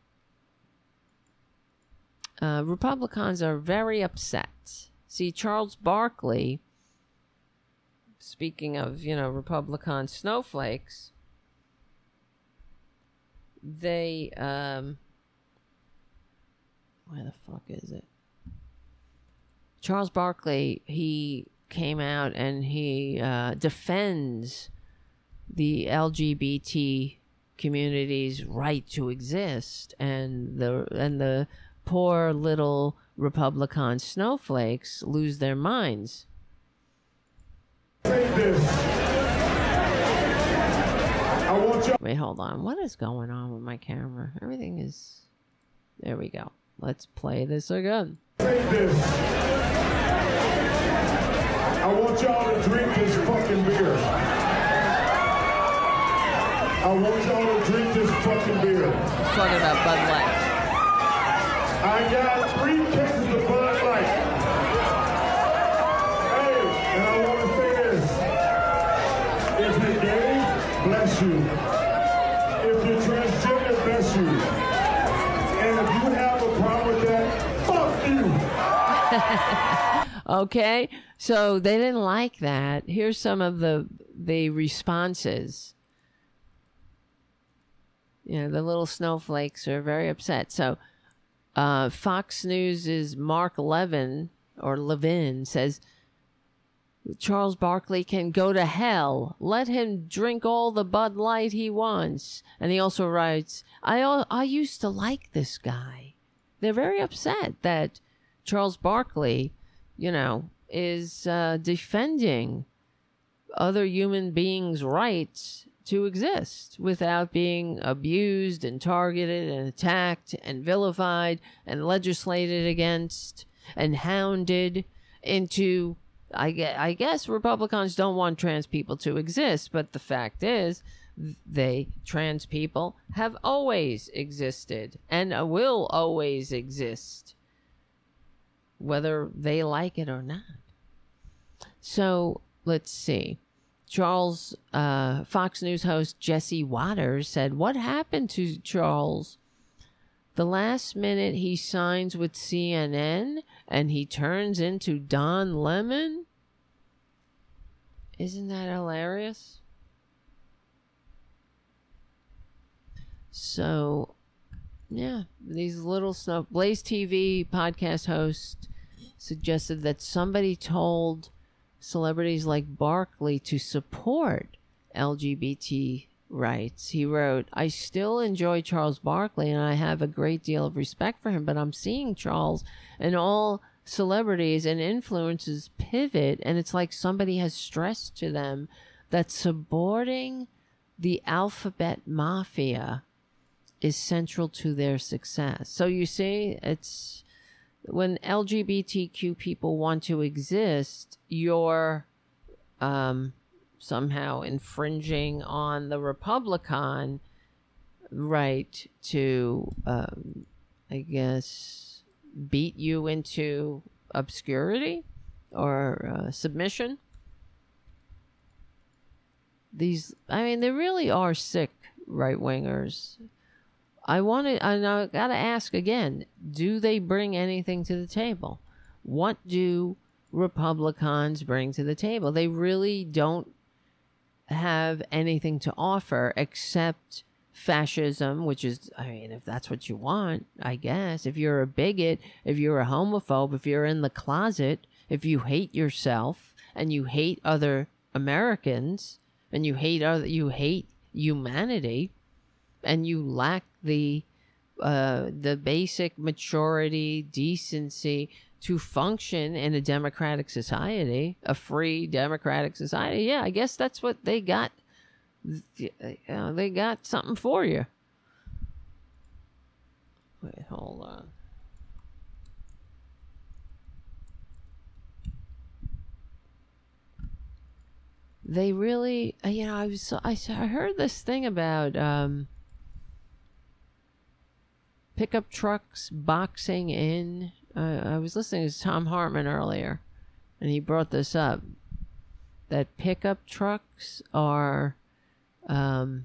Uh, Republicans are very upset. See, Charles Barkley. Speaking of, you know, Republican snowflakes they um where the fuck is it? Charles barkley he came out and he uh, defends the lgbt community's right to exist and the and the poor little republican snowflakes lose their minds Wait, hold on. What is going on with my camera? Everything is. There we go. Let's play this again. this. I want y'all to drink this fucking beer. I want y'all to drink this fucking beer. talking about Bud Light. I got three cases of Bud Light. Hey, and I want to say this. If you're gay, bless you. If you're transgender, bless you. And if you have a problem with that, fuck you. Okay, so they didn't like that. Here's some of the the responses. You know, the little snowflakes are very upset. So, uh, Fox News' Mark Levin or Levin says Charles Barkley can go to hell. Let him drink all the Bud Light he wants. And he also writes, I I used to like this guy. They're very upset that Charles Barkley, you know, is uh, defending other human beings' rights to exist without being abused and targeted and attacked and vilified and legislated against and hounded into I guess, I guess Republicans don't want trans people to exist, but the fact is, they trans people have always existed and will always exist, whether they like it or not. So let's see. Charles, uh, Fox News host Jesse Watters said, What happened to Charles? The last minute he signs with CNN and he turns into Don Lemon? Isn't that hilarious? So, yeah, these little snow Blaze TV podcast host suggested that somebody told celebrities like Barkley to support LGBT rights. He wrote, I still enjoy Charles Barkley and I have a great deal of respect for him, but I'm seeing Charles and all celebrities and influences pivot, and it's like somebody has stressed to them that supporting the alphabet mafia is central to their success. So you see, it's when LGBTQ people want to exist, you're um, somehow infringing on the Republican right to, um, I guess, beat you into obscurity or uh, submission. These, I mean, they really are sick right wingers. I want to, and I got to ask again do they bring anything to the table? What do Republicans bring to the table? They really don't have anything to offer except fascism, which is, I mean, if that's what you want, I guess. If you're a bigot, if you're a homophobe, if you're in the closet, if you hate yourself and you hate other Americans and you hate other, you hate humanity and you lack the uh, the basic maturity, decency to function in a democratic society, a free democratic society. Yeah, I guess that's what they got. Uh, they got something for you. Wait, hold on. They really, uh, you know, I was, I, I heard this thing about um, pickup trucks boxing in. Uh, I was listening to Thom Hartmann earlier, and he brought this up that pickup trucks are um,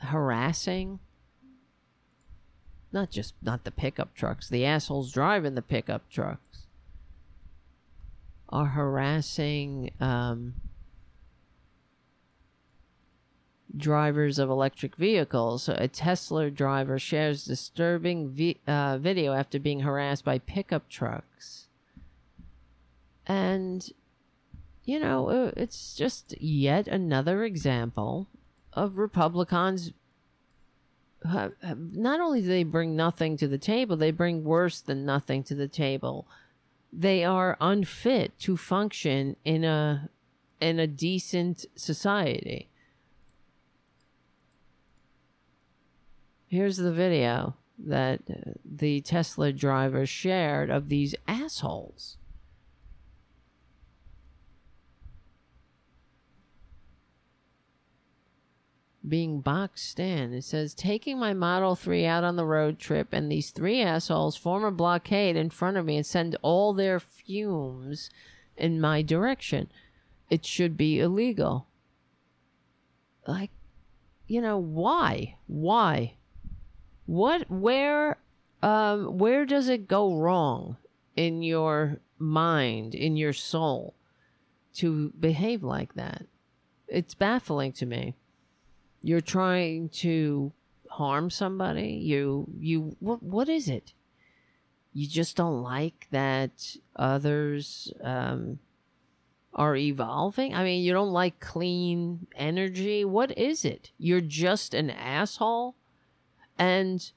harassing. Not just not the pickup trucks the assholes driving the pickup trucks are harassing um, drivers of electric vehicles. A Tesla driver shares disturbing vi- uh, video after being harassed by pickup trucks. And, you know, uh, it's just yet another example of Republicans. not only do they bring nothing to the table, they bring worse than nothing to the table. They are unfit to function in a in a decent society Here's the video that uh, the Tesla driver shared of these assholes. Being boxed in. It says, taking my Model 3 out on the road trip, and these three assholes form a blockade in front of me and send all their fumes in my direction. It should be illegal. Like, you know, why? Why? What where um where does it go wrong in your mind, in your soul to behave like that? It's baffling to me. You're trying to harm somebody. You you what what is it? You just don't like that others um are evolving? I mean, you don't like clean energy? What is it? You're just an asshole? And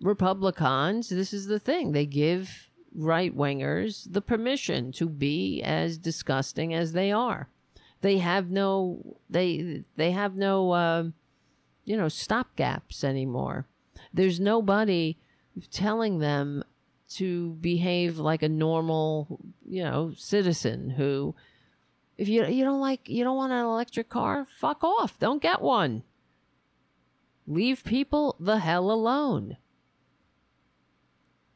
Republicans, this is the thing, they give right wingers the permission to be as disgusting as they are. They have no they they have no uh, you know stopgaps anymore. There's nobody telling them to behave like a normal you know citizen who if you you don't like you don't want an electric car fuck off don't get one Leave people the hell alone.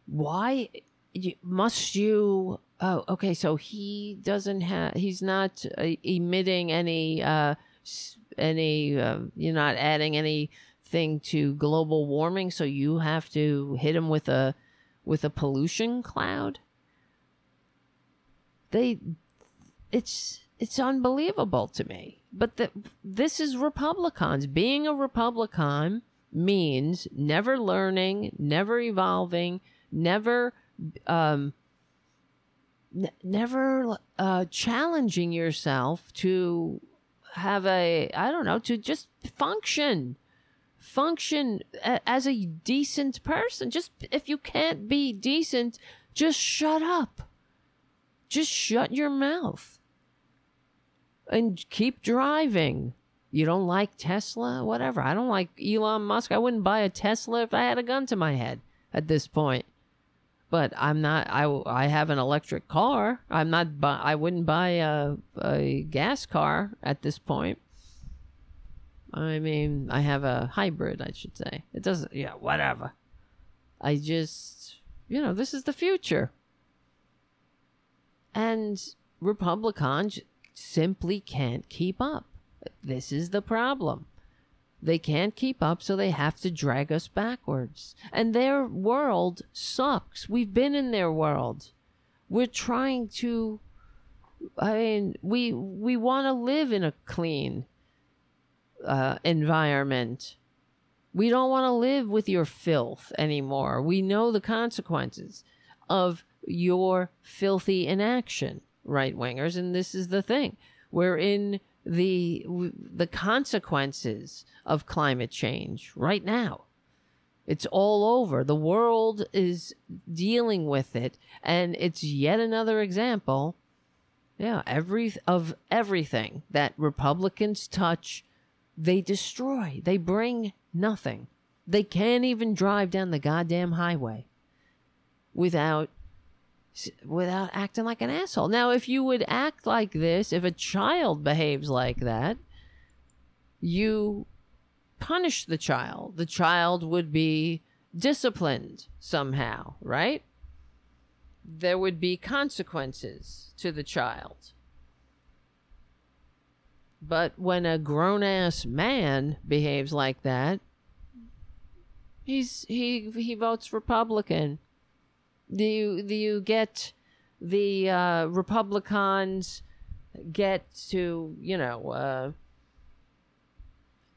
Why must you? Oh, okay. So he doesn't have. He's not uh, emitting any. Uh, any. Uh, you're not adding anything to global warming. So you have to hit him with a, with a pollution cloud. They, it's it's unbelievable to me. But the, this is Republicans. Being a Republican means never learning, never evolving, never, um, n- never uh, challenging yourself to have a, I don't know, to just function. Function a- as a decent person. Just if you can't be decent, just shut up. Just shut your mouth and keep driving. You don't like Tesla? Whatever. I don't like Elon Musk. I wouldn't buy a Tesla if I had a gun to my head at this point. But I'm not. I, I have an electric car. I'm not. I wouldn't buy a, a gas car at this point. I mean, I have a hybrid, I should say. It doesn't, yeah, whatever. I just, you know, this is the future. And Republicans simply can't keep up. This is the problem. They can't keep up, so they have to drag us backwards. And their world sucks. We've been in their world. We're trying to I mean, we we want to live in a clean uh, environment. We don't want to live with your filth anymore. We know the consequences of your filthy inaction, right wingers, and this is the thing. We're in the the consequences of climate change right now. It's all over. The world is dealing with it, and it's yet another example. Yeah, every of everything that Republicans touch, they destroy. They bring nothing. They can't even drive down the goddamn highway without without acting like an asshole. Now, if you would act like this, if a child behaves like that, you punish the child. The child would be disciplined somehow, right? There would be consequences to the child. But when a grown ass man behaves like that, he's he he votes Republican. Do you do you get the uh, Republicans get to you know uh,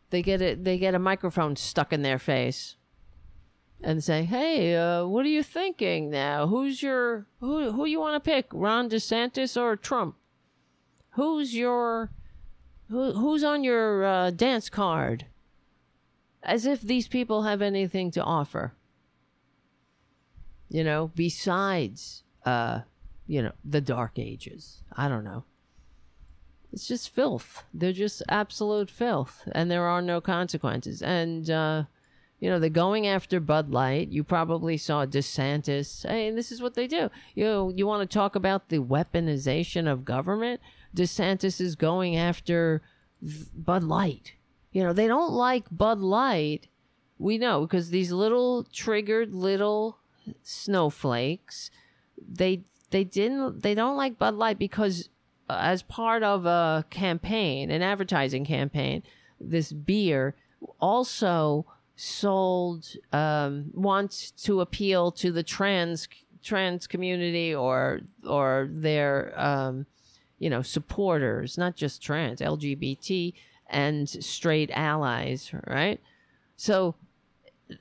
they get it they get a microphone stuck in their face and say, "Hey, uh, what are you thinking now? Who's your who? Who you want to pick? Ron DeSantis or Trump? Who's your who? Who's on your uh, dance card?" As if these people have anything to offer. You know, besides, uh, you know, the Dark Ages. I don't know. It's just filth. They're just absolute filth, and there are no consequences. And uh, you know, they're going after Bud Light. You probably saw DeSantis. Hey, this is what they do. You know, you want to talk about the weaponization of government? DeSantis is going after Bud Light. You know, they don't like Bud Light. We know because these little triggered little snowflakes, they they didn't they don't like Bud Light because uh, as part of a campaign, an advertising campaign, this beer also sold um, wants to appeal to the trans trans community or or their um, you know supporters, not just trans, LGBT and straight allies, right? So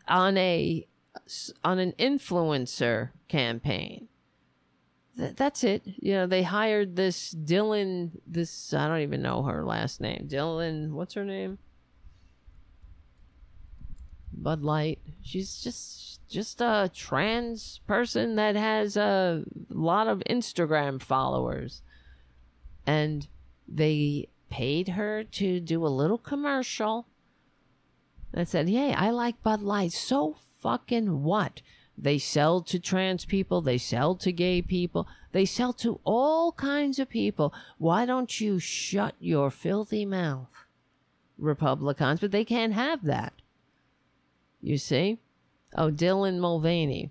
on a on an influencer campaign. Th- that's it. You know, they hired this Dylan this I don't even know her last name. Dylan, what's her name? Bud Light. She's just just a trans person that has a lot of Instagram followers. And they paid her to do a little commercial that said, "Hey, I like Bud Light. So fucking what? They sell to trans people, they sell to gay people, they sell to all kinds of people. Why don't you shut your filthy mouth, Republicans? But they can't have that. You see? Oh, Dylan Mulvaney.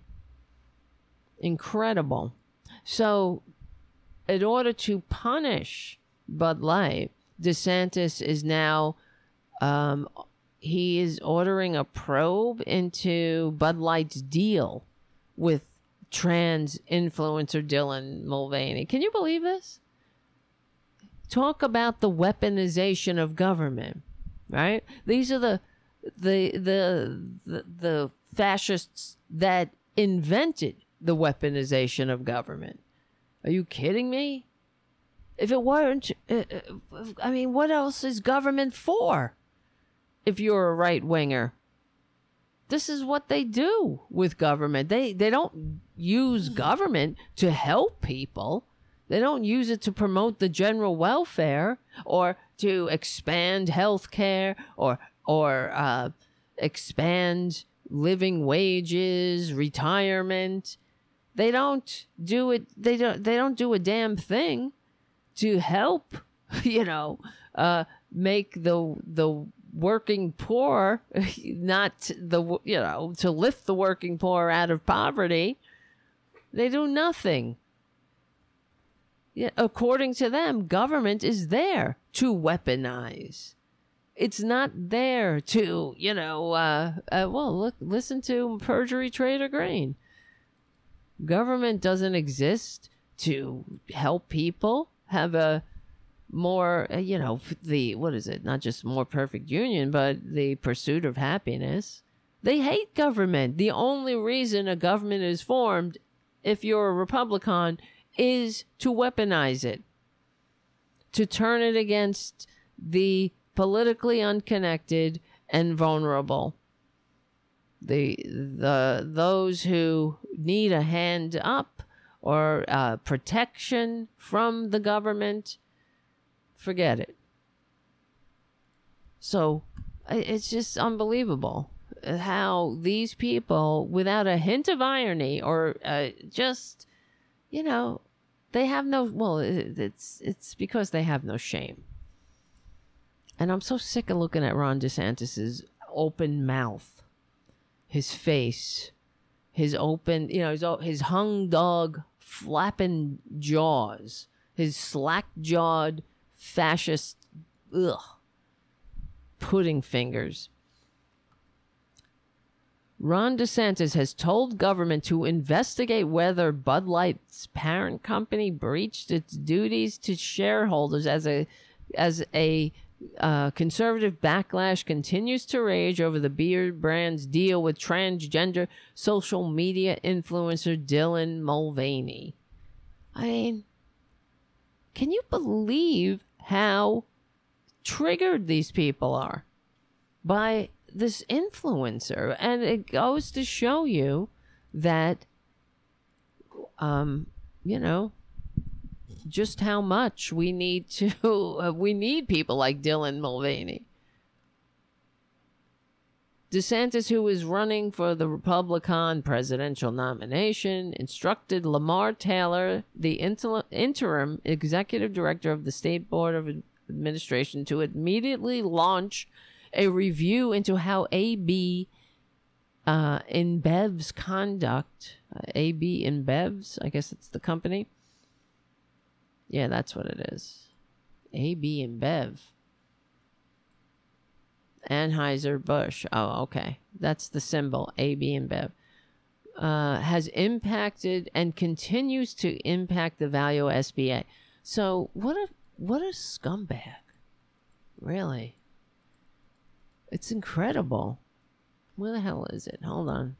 Incredible. So, in order to punish Bud Light, DeSantis is now um, he is ordering a probe into Bud Light's deal with trans influencer Dylan Mulvaney. Can you believe this? Talk about the weaponization of government, right? These are the the the the, the fascists that invented the weaponization of government. Are you kidding me? If it weren't, uh, uh, I mean, what else is government for? If you're a right winger. This is what they do with government. They they don't use government to help people. They don't use it to promote the general welfare or to expand health care or or uh, expand living wages, retirement. They don't do it. They don't. They don't do a damn thing to help. You know, uh, make the the working poor, not the you know to lift the working poor out of poverty. They do nothing. Yeah, according to them, government is there to weaponize. It's not there to, you know, uh, uh, well, look, listen to perjury, trade, or Greene. Government doesn't exist to help people have a more, uh, you know, the, what is it? Not just more perfect union, but the pursuit of happiness. They hate government. The only reason a government is formed, if you're a Republican, is to weaponize it, to turn it against the politically unconnected and vulnerable. The the those who need a hand up or uh, protection from the government, forget it. So it's just unbelievable how these people, without a hint of irony or uh, just, you know, they have no. Well, it's it's because they have no shame. And I'm so sick of looking at Ron DeSantis's open mouth, his face, his open, you know, his, his hung dog flapping jaws, his slack jawed fascist, ugh, pudding fingers. Ron DeSantis has told government to investigate whether Bud Light's parent company breached its duties to shareholders as a as a uh, conservative backlash continues to rage over the beer brand's deal with transgender social media influencer Dylan Mulvaney. I mean, can you believe how triggered these people are by this influencer? And it goes to show you that, um, you know, just how much we need to uh, we need people like Dylan Mulvaney. DeSantis, who is running for the Republican presidential nomination, instructed Lamar Taylor, the inter- interim executive director of the State Board of Administration, to immediately launch a review into how AB uh, InBev's conduct, uh, AB InBev's, I guess it's the company, yeah, that's what it is. AB InBev. Anheuser Busch. Oh, okay. That's the symbol. AB InBev. Uh, has impacted and continues to impact the value of SBA. So what a what a scumbag. Really. It's incredible. Where the hell is it? Hold on.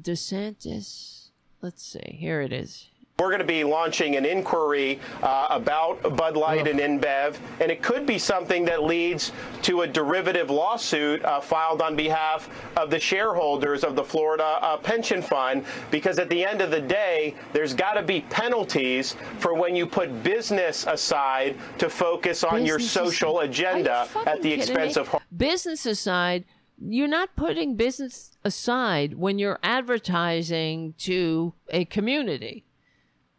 DeSantis. Let's see. Here it is. We're going to be launching an inquiry uh, about Bud Light and InBev, and it could be something that leads to a derivative lawsuit uh, filed on behalf of the shareholders of the Florida uh, Pension Fund, because at the end of the day, there's got to be penalties for when you put business aside to focus on business your social agenda at the expense me? of business aside you're not putting business aside when you're advertising to a community.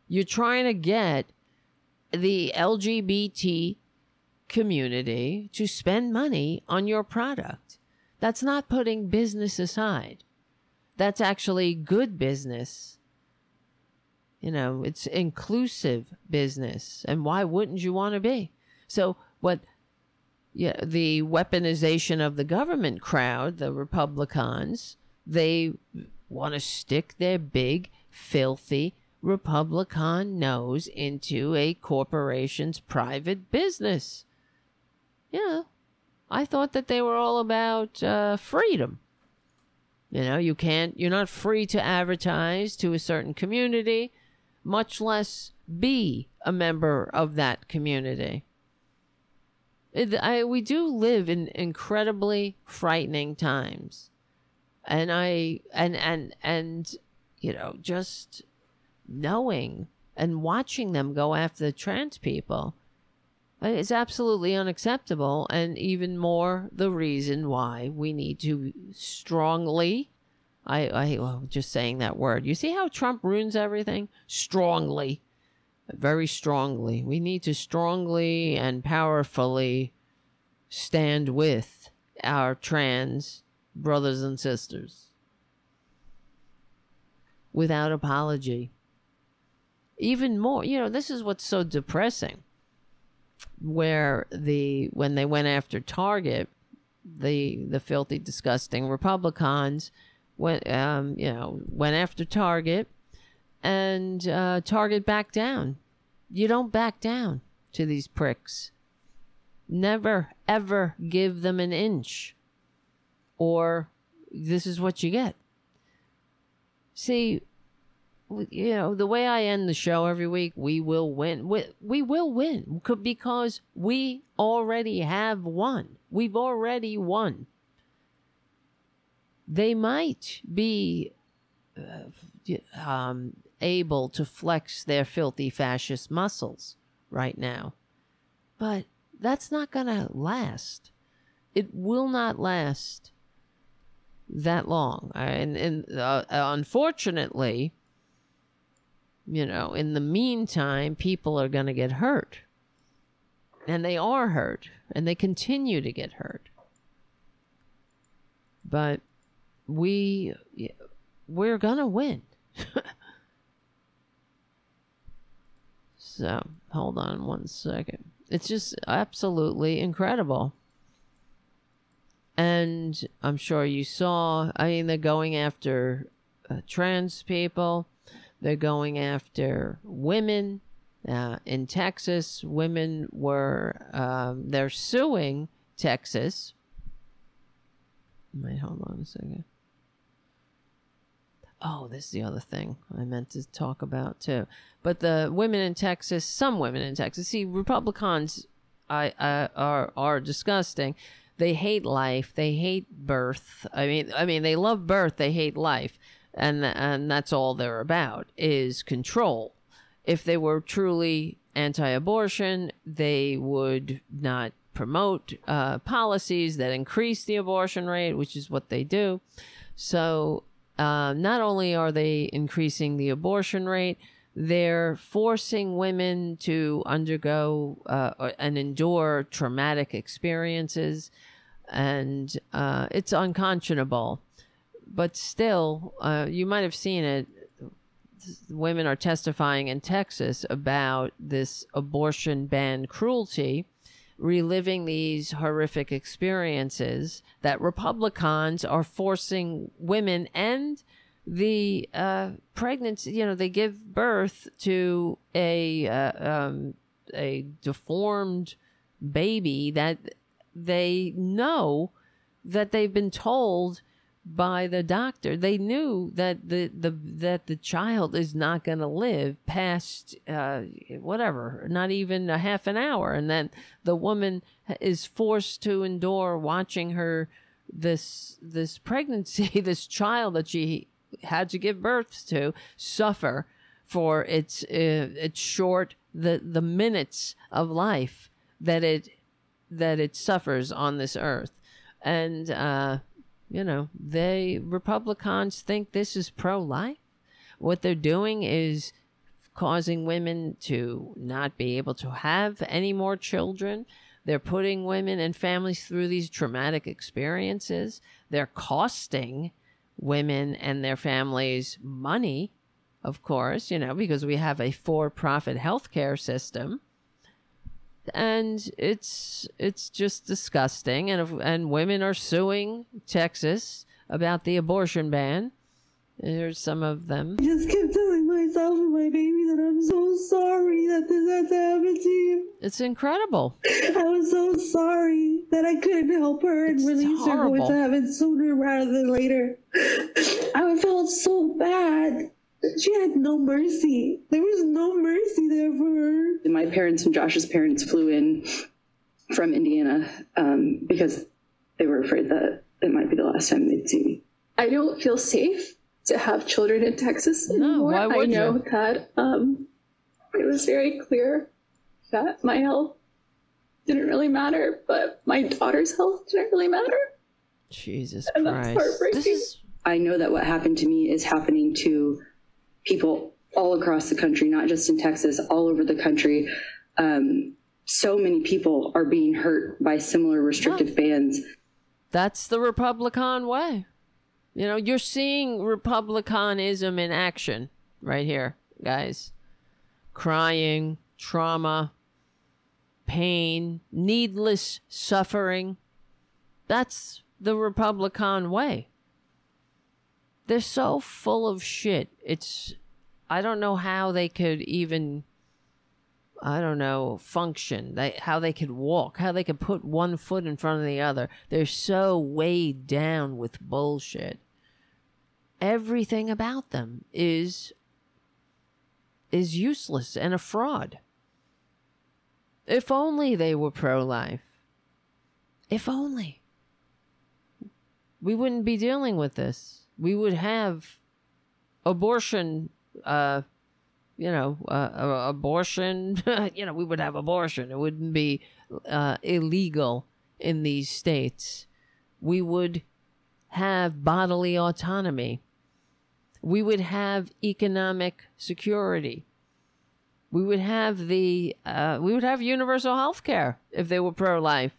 You're trying to get the LGBT community to spend money on your product. That's not putting business aside. That's actually good business. You know, it's inclusive business. And why wouldn't you want to be? So, what yeah, the weaponization of the government crowd, the Republicans, they want to stick their big, filthy Republican nose into a corporation's private business. Yeah, I thought that they were all about uh, freedom. You know, you can't, you're not free to advertise to a certain community, much less be a member of that community. It, I, we do live in incredibly frightening times. And I, and, and, and, you know, just knowing and watching them go after the trans people is absolutely unacceptable and even more the reason why we need to strongly I, I well, just saying that word. You see how Trump ruins everything? Strongly. Very strongly. We need to strongly and powerfully stand with our trans brothers and sisters without apology. Even more, you know, this is what's so depressing. Where the when they went after Target, the the filthy, disgusting Republicans went, um, you know, went after Target, and uh, Target backed down. You don't back down to these pricks. Never ever give them an inch, or this is what you get. See, you know, the way I end the show every week, we will win. We, we will win because we already have won. We've already won. They might be uh, um, able to flex their filthy fascist muscles right now, but that's not going to last. It will not last that long. And, and uh, unfortunately, you know, in the meantime, people are going to get hurt. And they are hurt. And they continue to get hurt. But we, we're going to win. so, hold on one second. It's just absolutely incredible. And I'm sure you saw, I mean, they're going after uh, trans people they're going after women. Uh, in Texas, women were, um, they're suing Texas. Wait, hold on a second. Oh, this is the other thing I meant to talk about too. But the women in Texas, some women in Texas, see, Republicans I, I, are are disgusting. They hate life. They hate birth. I mean, I mean, they love birth. They hate life and and that's all they're about is control. If they were truly anti-abortion, they would not promote uh, policies that increase the abortion rate, which is what they do. So uh, not only are they increasing the abortion rate, they're forcing women to undergo uh, and endure traumatic experiences, and uh, it's unconscionable but still, uh, you might have seen it. Women are testifying in Texas about this abortion ban cruelty, reliving these horrific experiences that Republicans are forcing women and the uh, pregnancy. You know, they give birth to a uh, um, a deformed baby that they know that they've been told by the doctor. They knew that the, the that the child is not going to live past uh, whatever, not even a half an hour, and then the woman is forced to endure watching her this this pregnancy, this child that she had to give birth to, suffer for its uh, its short the the minutes of life that it that it suffers on this earth, and. Uh, you know, they Republicans think this is pro life. What they're doing is causing women to not be able to have any more children. They're putting women and families through these traumatic experiences. They're costing women and their families money, of course, you know, because we have a for profit healthcare system and it's it's just disgusting. And if, and women are suing Texas about the abortion ban. Here's some of them. I just kept telling myself and my baby that I'm so sorry that this had to happen to you. It's incredible. I was so sorry that I couldn't help her and It's release her horrible. to heaven sooner rather than later. I felt so bad. She had no mercy. There was no mercy there for her. my parents and Josh's parents flew in from Indiana um, because they were afraid that it might be the last time they'd see me. I don't feel safe to have children in Texas anymore. why would I know you? that um, it was very clear that my health didn't really matter, but my daughter's health didn't really matter. Jesus And that's Christ. heartbreaking. This is I know that what happened to me is happening to people all across the country, not just in Texas, all over the country. Um, so many people are being hurt by similar restrictive bans. That's the Republican way. You know, you're seeing Republicanism in action right here, guys. Crying, trauma, pain, needless suffering. That's the Republican way. They're so full of shit. It's, I don't know how they could even, I don't know, function. They, how they could walk, how they could put one foot in front of the other. They're so weighed down with bullshit. Everything about them is is useless and a fraud. If only they were pro life. If only. We wouldn't be dealing with this. We would have abortion, uh, you know, uh, abortion, you know, we would have abortion. It wouldn't be uh, illegal in these states. We would have bodily autonomy. We would have economic security we would have the uh, we would have universal health care if they were pro life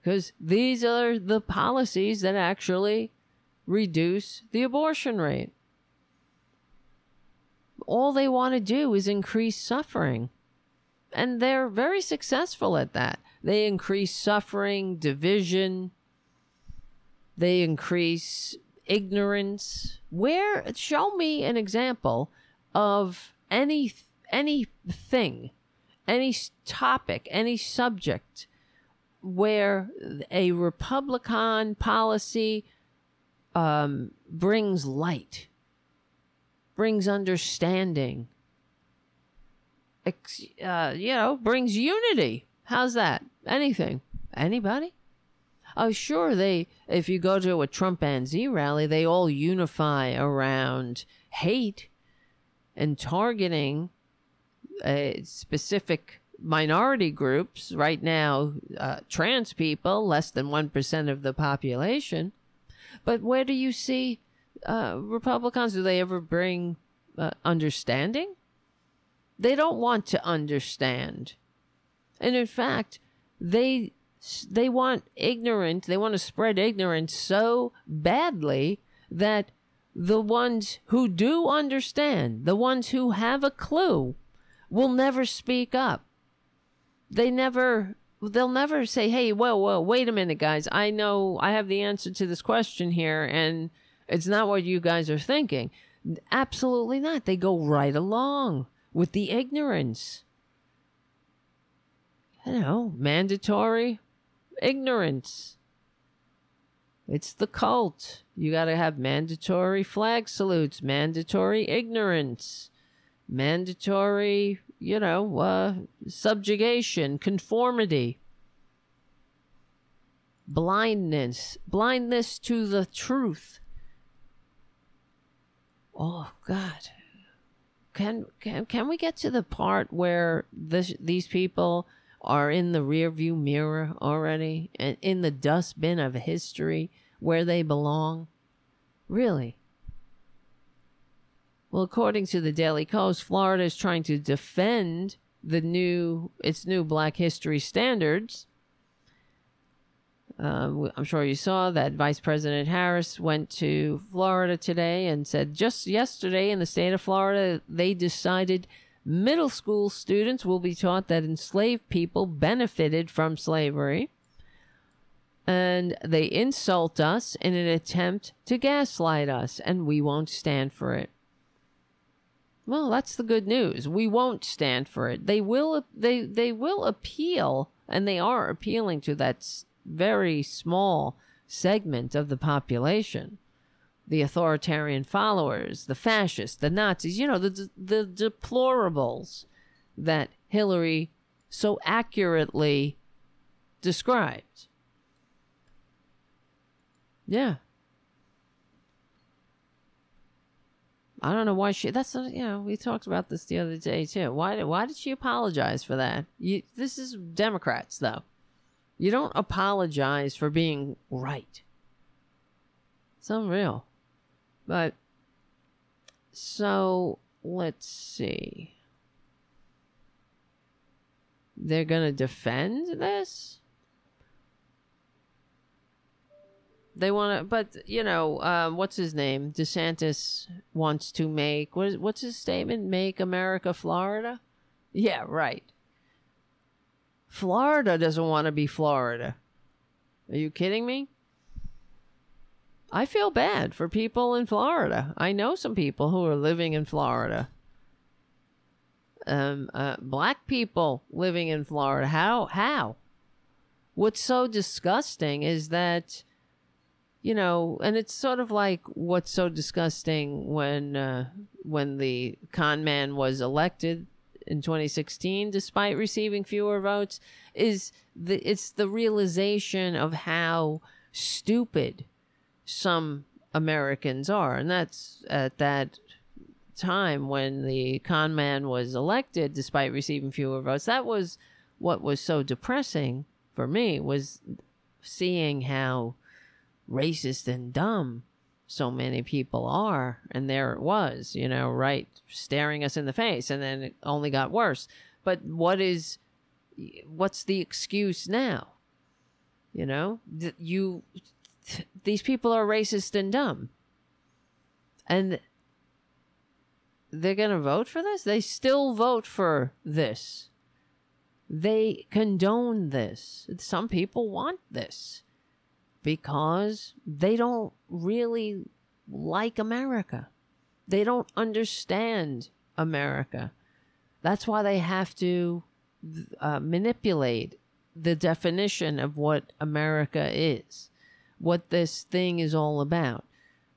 because these are the policies that actually reduce the abortion rate. All they want to do is increase suffering. And they're very successful at that. They increase suffering division. They increase ignorance. Where show me an example of any anything, any topic, any subject where a Republican policy um, brings light, brings understanding, ex- uh, you know, brings unity. How's that? Anything? Anybody? Oh, sure. They, if you go to a Trumpanzee rally, they all unify around hate and targeting uh, specific minority groups. Right now, uh, trans people, less than 1% of the population. But where do you see uh, Republicans? Do they ever bring uh, understanding? They don't want to understand. And in fact, they they want ignorance, they want to spread ignorance so badly that the ones who do understand, the ones who have a clue, will never speak up. They never, they'll never say, hey, whoa, whoa, wait a minute, guys. I know I have the answer to this question here, and it's not what you guys are thinking. Absolutely not. They go right along with the ignorance. You know, mandatory ignorance. It's the cult. You got to have mandatory flag salutes, mandatory ignorance, mandatory, you know, uh, subjugation, conformity, blindness, blindness to the truth. Oh God. Can can can we get to the part where this these people are in the rearview mirror already and in the dustbin of history where they belong? Really? Well, according to the Daily Kos, Florida is trying to defend the new its new Black History standards. Uh, I'm sure you saw that Vice President Harris went to Florida today and said just yesterday in the state of Florida they decided Middle school students will be taught that enslaved people benefited from slavery. And they insult us in an attempt to gaslight us, and we won't stand for it. Well, that's the good news. We won't stand for it. They will they they will appeal and they are appealing to that very small segment of the population the authoritarian followers, the fascists, the Nazis, you know, the, the deplorables that Hillary so accurately described. Yeah. I don't know why she. That's uh, you know we talked about this the other day too. Why why did she apologize for that? You, this is Democrats though. You don't apologize for being right. It's unreal. But so let's see. they're to defend this? They want to, but you know, um, what's his name? DeSantis wants to make what is what's his statement? Make America Florida? Yeah, right. Florida doesn't want to be Florida. Are you kidding me? I feel bad for people in Florida. I know some people who are living in Florida. Um, uh, black people living in Florida. How? How? What's so disgusting is that, you know, and it's sort of like what's so disgusting when uh, when the con man was elected in 2016, despite receiving fewer votes, is the it's the realization of how stupid some Americans are, and that's at that time when the con man was elected, despite receiving fewer votes. That was what was so depressing for me was seeing how racist and dumb so many people are and there it was you know right staring us in the face and then it only got worse. But what is what's the excuse now? You know you th- these people are racist and dumb. And they're going to vote for this? They still vote for this. They condone this. Some people want this because they don't really like America. They don't understand America. That's why they have to uh, manipulate the definition of what America is, what this thing is all about,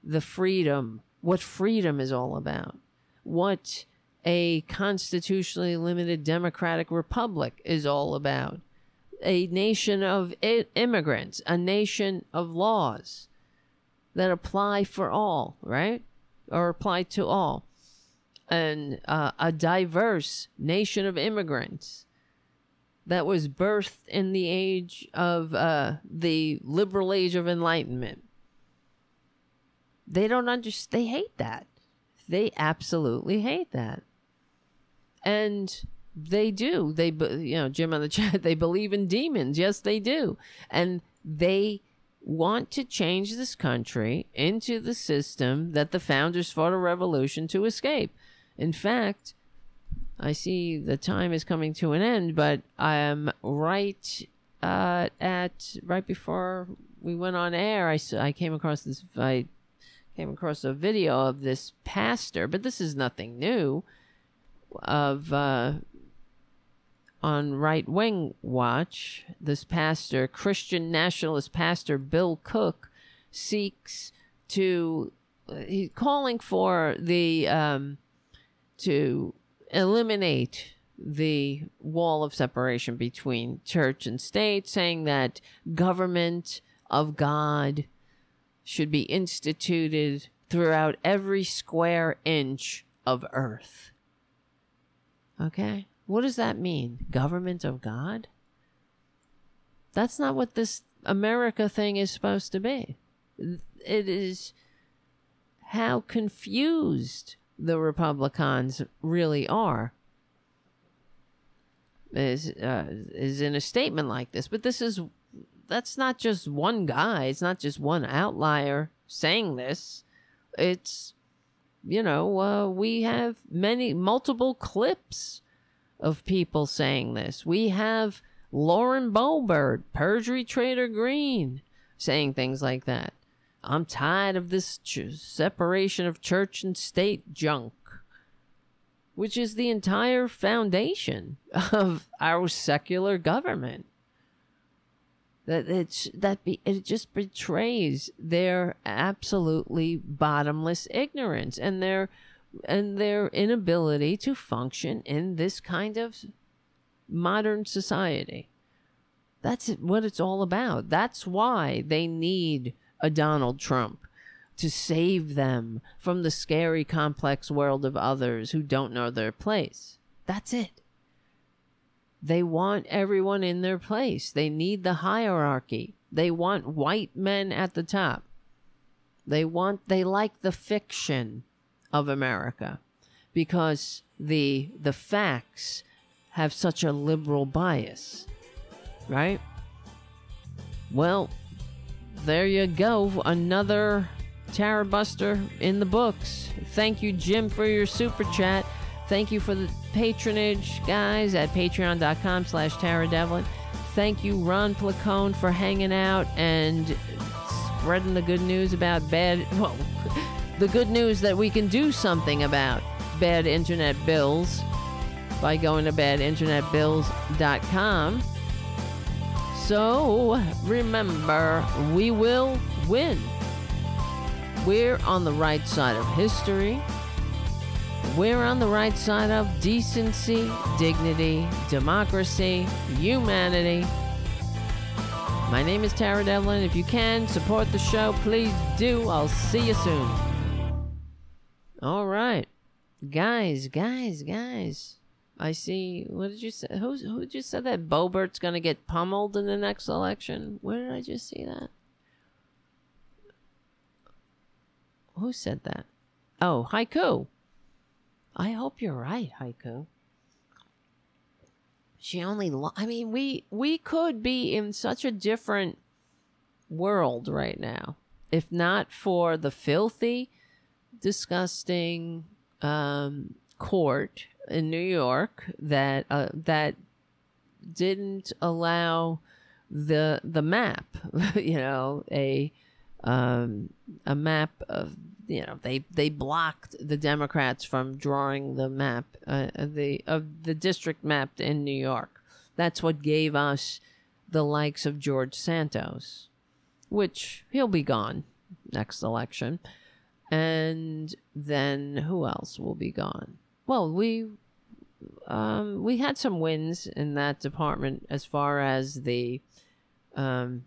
the freedom, what freedom is all about, what a constitutionally limited democratic republic is all about a nation of immigrants, a nation of laws that apply for all, right? Or apply to all. And uh, a diverse nation of immigrants that was birthed in the age of uh, the liberal age of enlightenment. They don't understand. They hate that. They absolutely hate that. And they do. They, you know, Jim on the chat, they believe in demons. Yes, they do. And they want to change this country into the system that the founders fought a revolution to escape. In fact, I see the time is coming to an end, but I am right uh, at right before we went on air. I, I came across this. I came across a video of this pastor, but this is nothing new. Of uh, on Right Wing Watch, this pastor, Christian nationalist pastor Bill Cook, seeks to he's calling for the um, to eliminate the wall of separation between church and state, saying that government of God should be instituted throughout every square inch of earth. Okay? What does that mean? Government of God? That's not what this America thing is supposed to be. It is how confused the Republicans really are. Is uh, is in a statement like this, but this is that's not just one guy. It's not just one outlier saying this. It's you know uh, we have many multiple clips of people saying this. We have Lauren Boebert, perjury trader Greene, saying things like that. I'm tired of this ch- separation of church and state junk, which is the entire foundation of our secular government. That it's that be, it just betrays their absolutely bottomless ignorance and their and their inability to function in this kind of modern society. That's what it's all about. That's why they need a Donald Trump to save them from the scary, complex world of others who don't know their place. That's it. They want everyone in their place. They need the hierarchy. They want white men at the top. They want, they like the fiction of America because the the facts have such a liberal bias, right? Well, there you go. Another Tarabuster in the books. Thank you, Jim, for your super chat. Thank you for the patronage, guys, at patreon.com slash Devlin. Thank you, Ron Placone, for hanging out and spreading the good news about bad, well, the good news that we can do something about bad internet bills by going to badinternetbills.com. So remember, we will win. We're on the right side of history. We're on the right side of decency, dignity, democracy, humanity. My name is Tara Devlin. If you can support the show, please do. I'll see you soon. All right. Guys, guys, guys. I see. What did you say? Who, who just said that Boebert's to get pummeled in the next election? Where did I just see that? Who said that? Oh, Haiku. I hope you're right, Haiku. She only lo- I mean, we we could be in such a different world right now if not for the filthy, disgusting um, court in New York that uh, that didn't allow the the map, you know, a um, a map of you know they they blocked the Democrats from drawing the map uh, the of the district map in New York. That's what gave us the likes of George Santos, which he'll be gone next election. And then who else will be gone? Well, we um, we had some wins in that department as far as the um,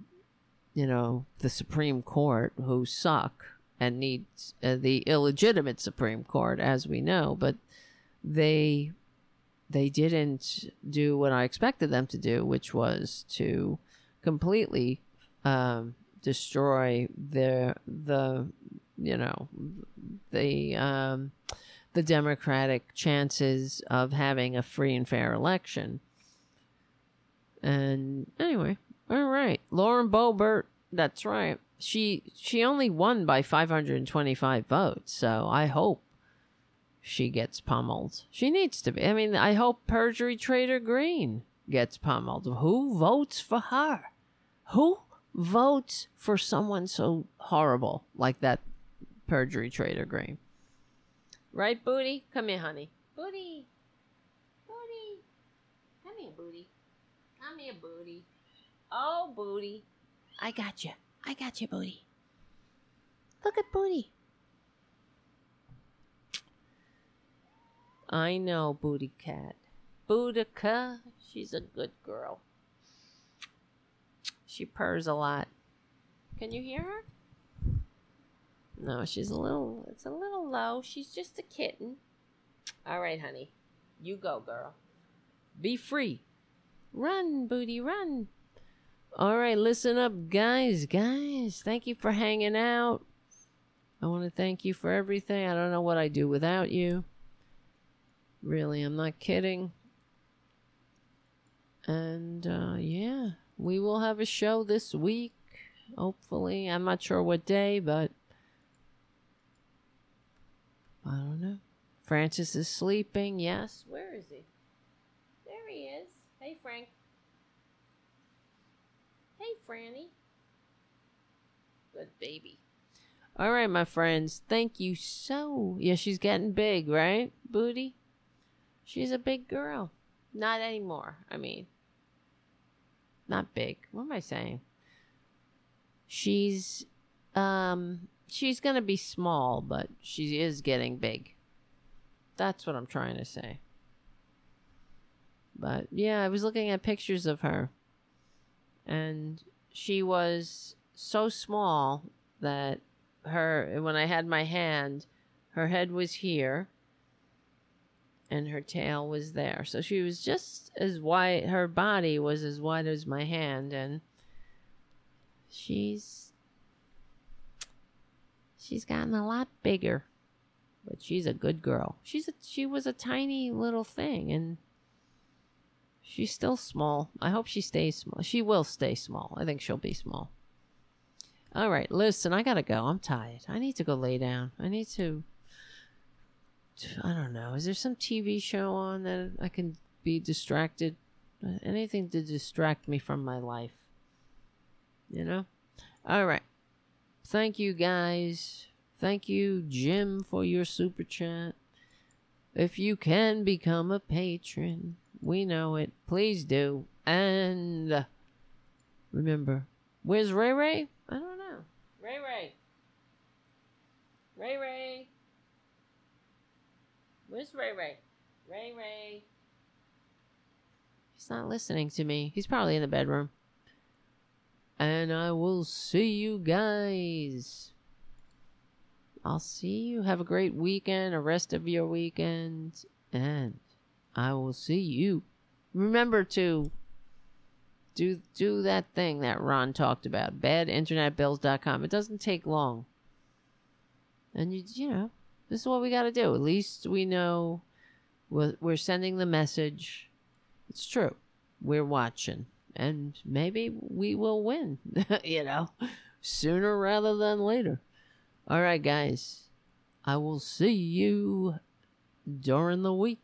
you know the Supreme Court who suck and needs uh, the illegitimate Supreme Court as we know, but they they didn't do what I expected them to do, which was to completely um, destroy the the you know the um, the democratic chances of having a free and fair election. And anyway, all right, Lauren Boebert, that's right. She she only won by 525 votes, so I hope she gets pummeled. She needs to be. I mean, I hope perjury trader Greene gets pummeled. Who votes for her? Who votes for someone so horrible like that perjury trader Greene? Right, Booty? Come here, honey. Booty. Booty. Come here, Booty. Come here, Booty. Oh, Booty. I got you. I got you, Booty. Look at Booty. I know, Booty Cat. Boudica, she's a good girl. She purrs a lot. Can you hear her? No, she's a little, it's a little low. She's just a kitten. All right, honey. You go, girl. Be free. Run, booty, run. All right, listen up, guys. Guys, thank you for hanging out. I want to thank you for everything. I don't know what I'd do without you. Really, I'm not kidding. And uh, yeah, we will have a show this week. Hopefully, I'm not sure what day, but I don't know. Francis is sleeping. Yes. Where is he? There he is. Hey, Frank. Hey, Franny. Good baby. All right, my friends. Thank you so. Yeah, she's getting big, right, Booty? She's a big girl. Not anymore. I mean, not big. What am I saying? She's um she's going to be small, but she is getting big. That's what I'm trying to say. But yeah, I was looking at pictures of her. And she was so small that her when I had my hand, her head was here and her tail was there. So she was just as wide her body was as wide as my hand and she's she's gotten a lot bigger. But she's a good girl. She's a, she was a tiny little thing and She's still small. I hope she stays small. She will stay small. I think she'll be small. All right, listen, I gotta go. I'm tired. I need to go lay down. I need to. I don't know. Is there some TV show on that I can be distracted? Anything to distract me from my life? You know? All right. Thank you, guys. Thank you, Jim, for your super chat. If you can become a patron, we know it. Please do. And remember, where's Ray Ray? I don't know. Ray Ray. Ray Ray. Where's Ray Ray? Ray Ray. He's not listening to me. He's probably in the bedroom. And I will see you guys. I'll see you. Have a great weekend, a rest of your weekend, and I will see you. Remember to do do that thing that Ron talked about. Badinternetbills.com. It doesn't take long. And you you know, this is what we got to do. At least we know we're, we're sending the message. It's true. We're watching. And maybe we will win, you know, sooner rather than later. All right, guys. I will see you during the week.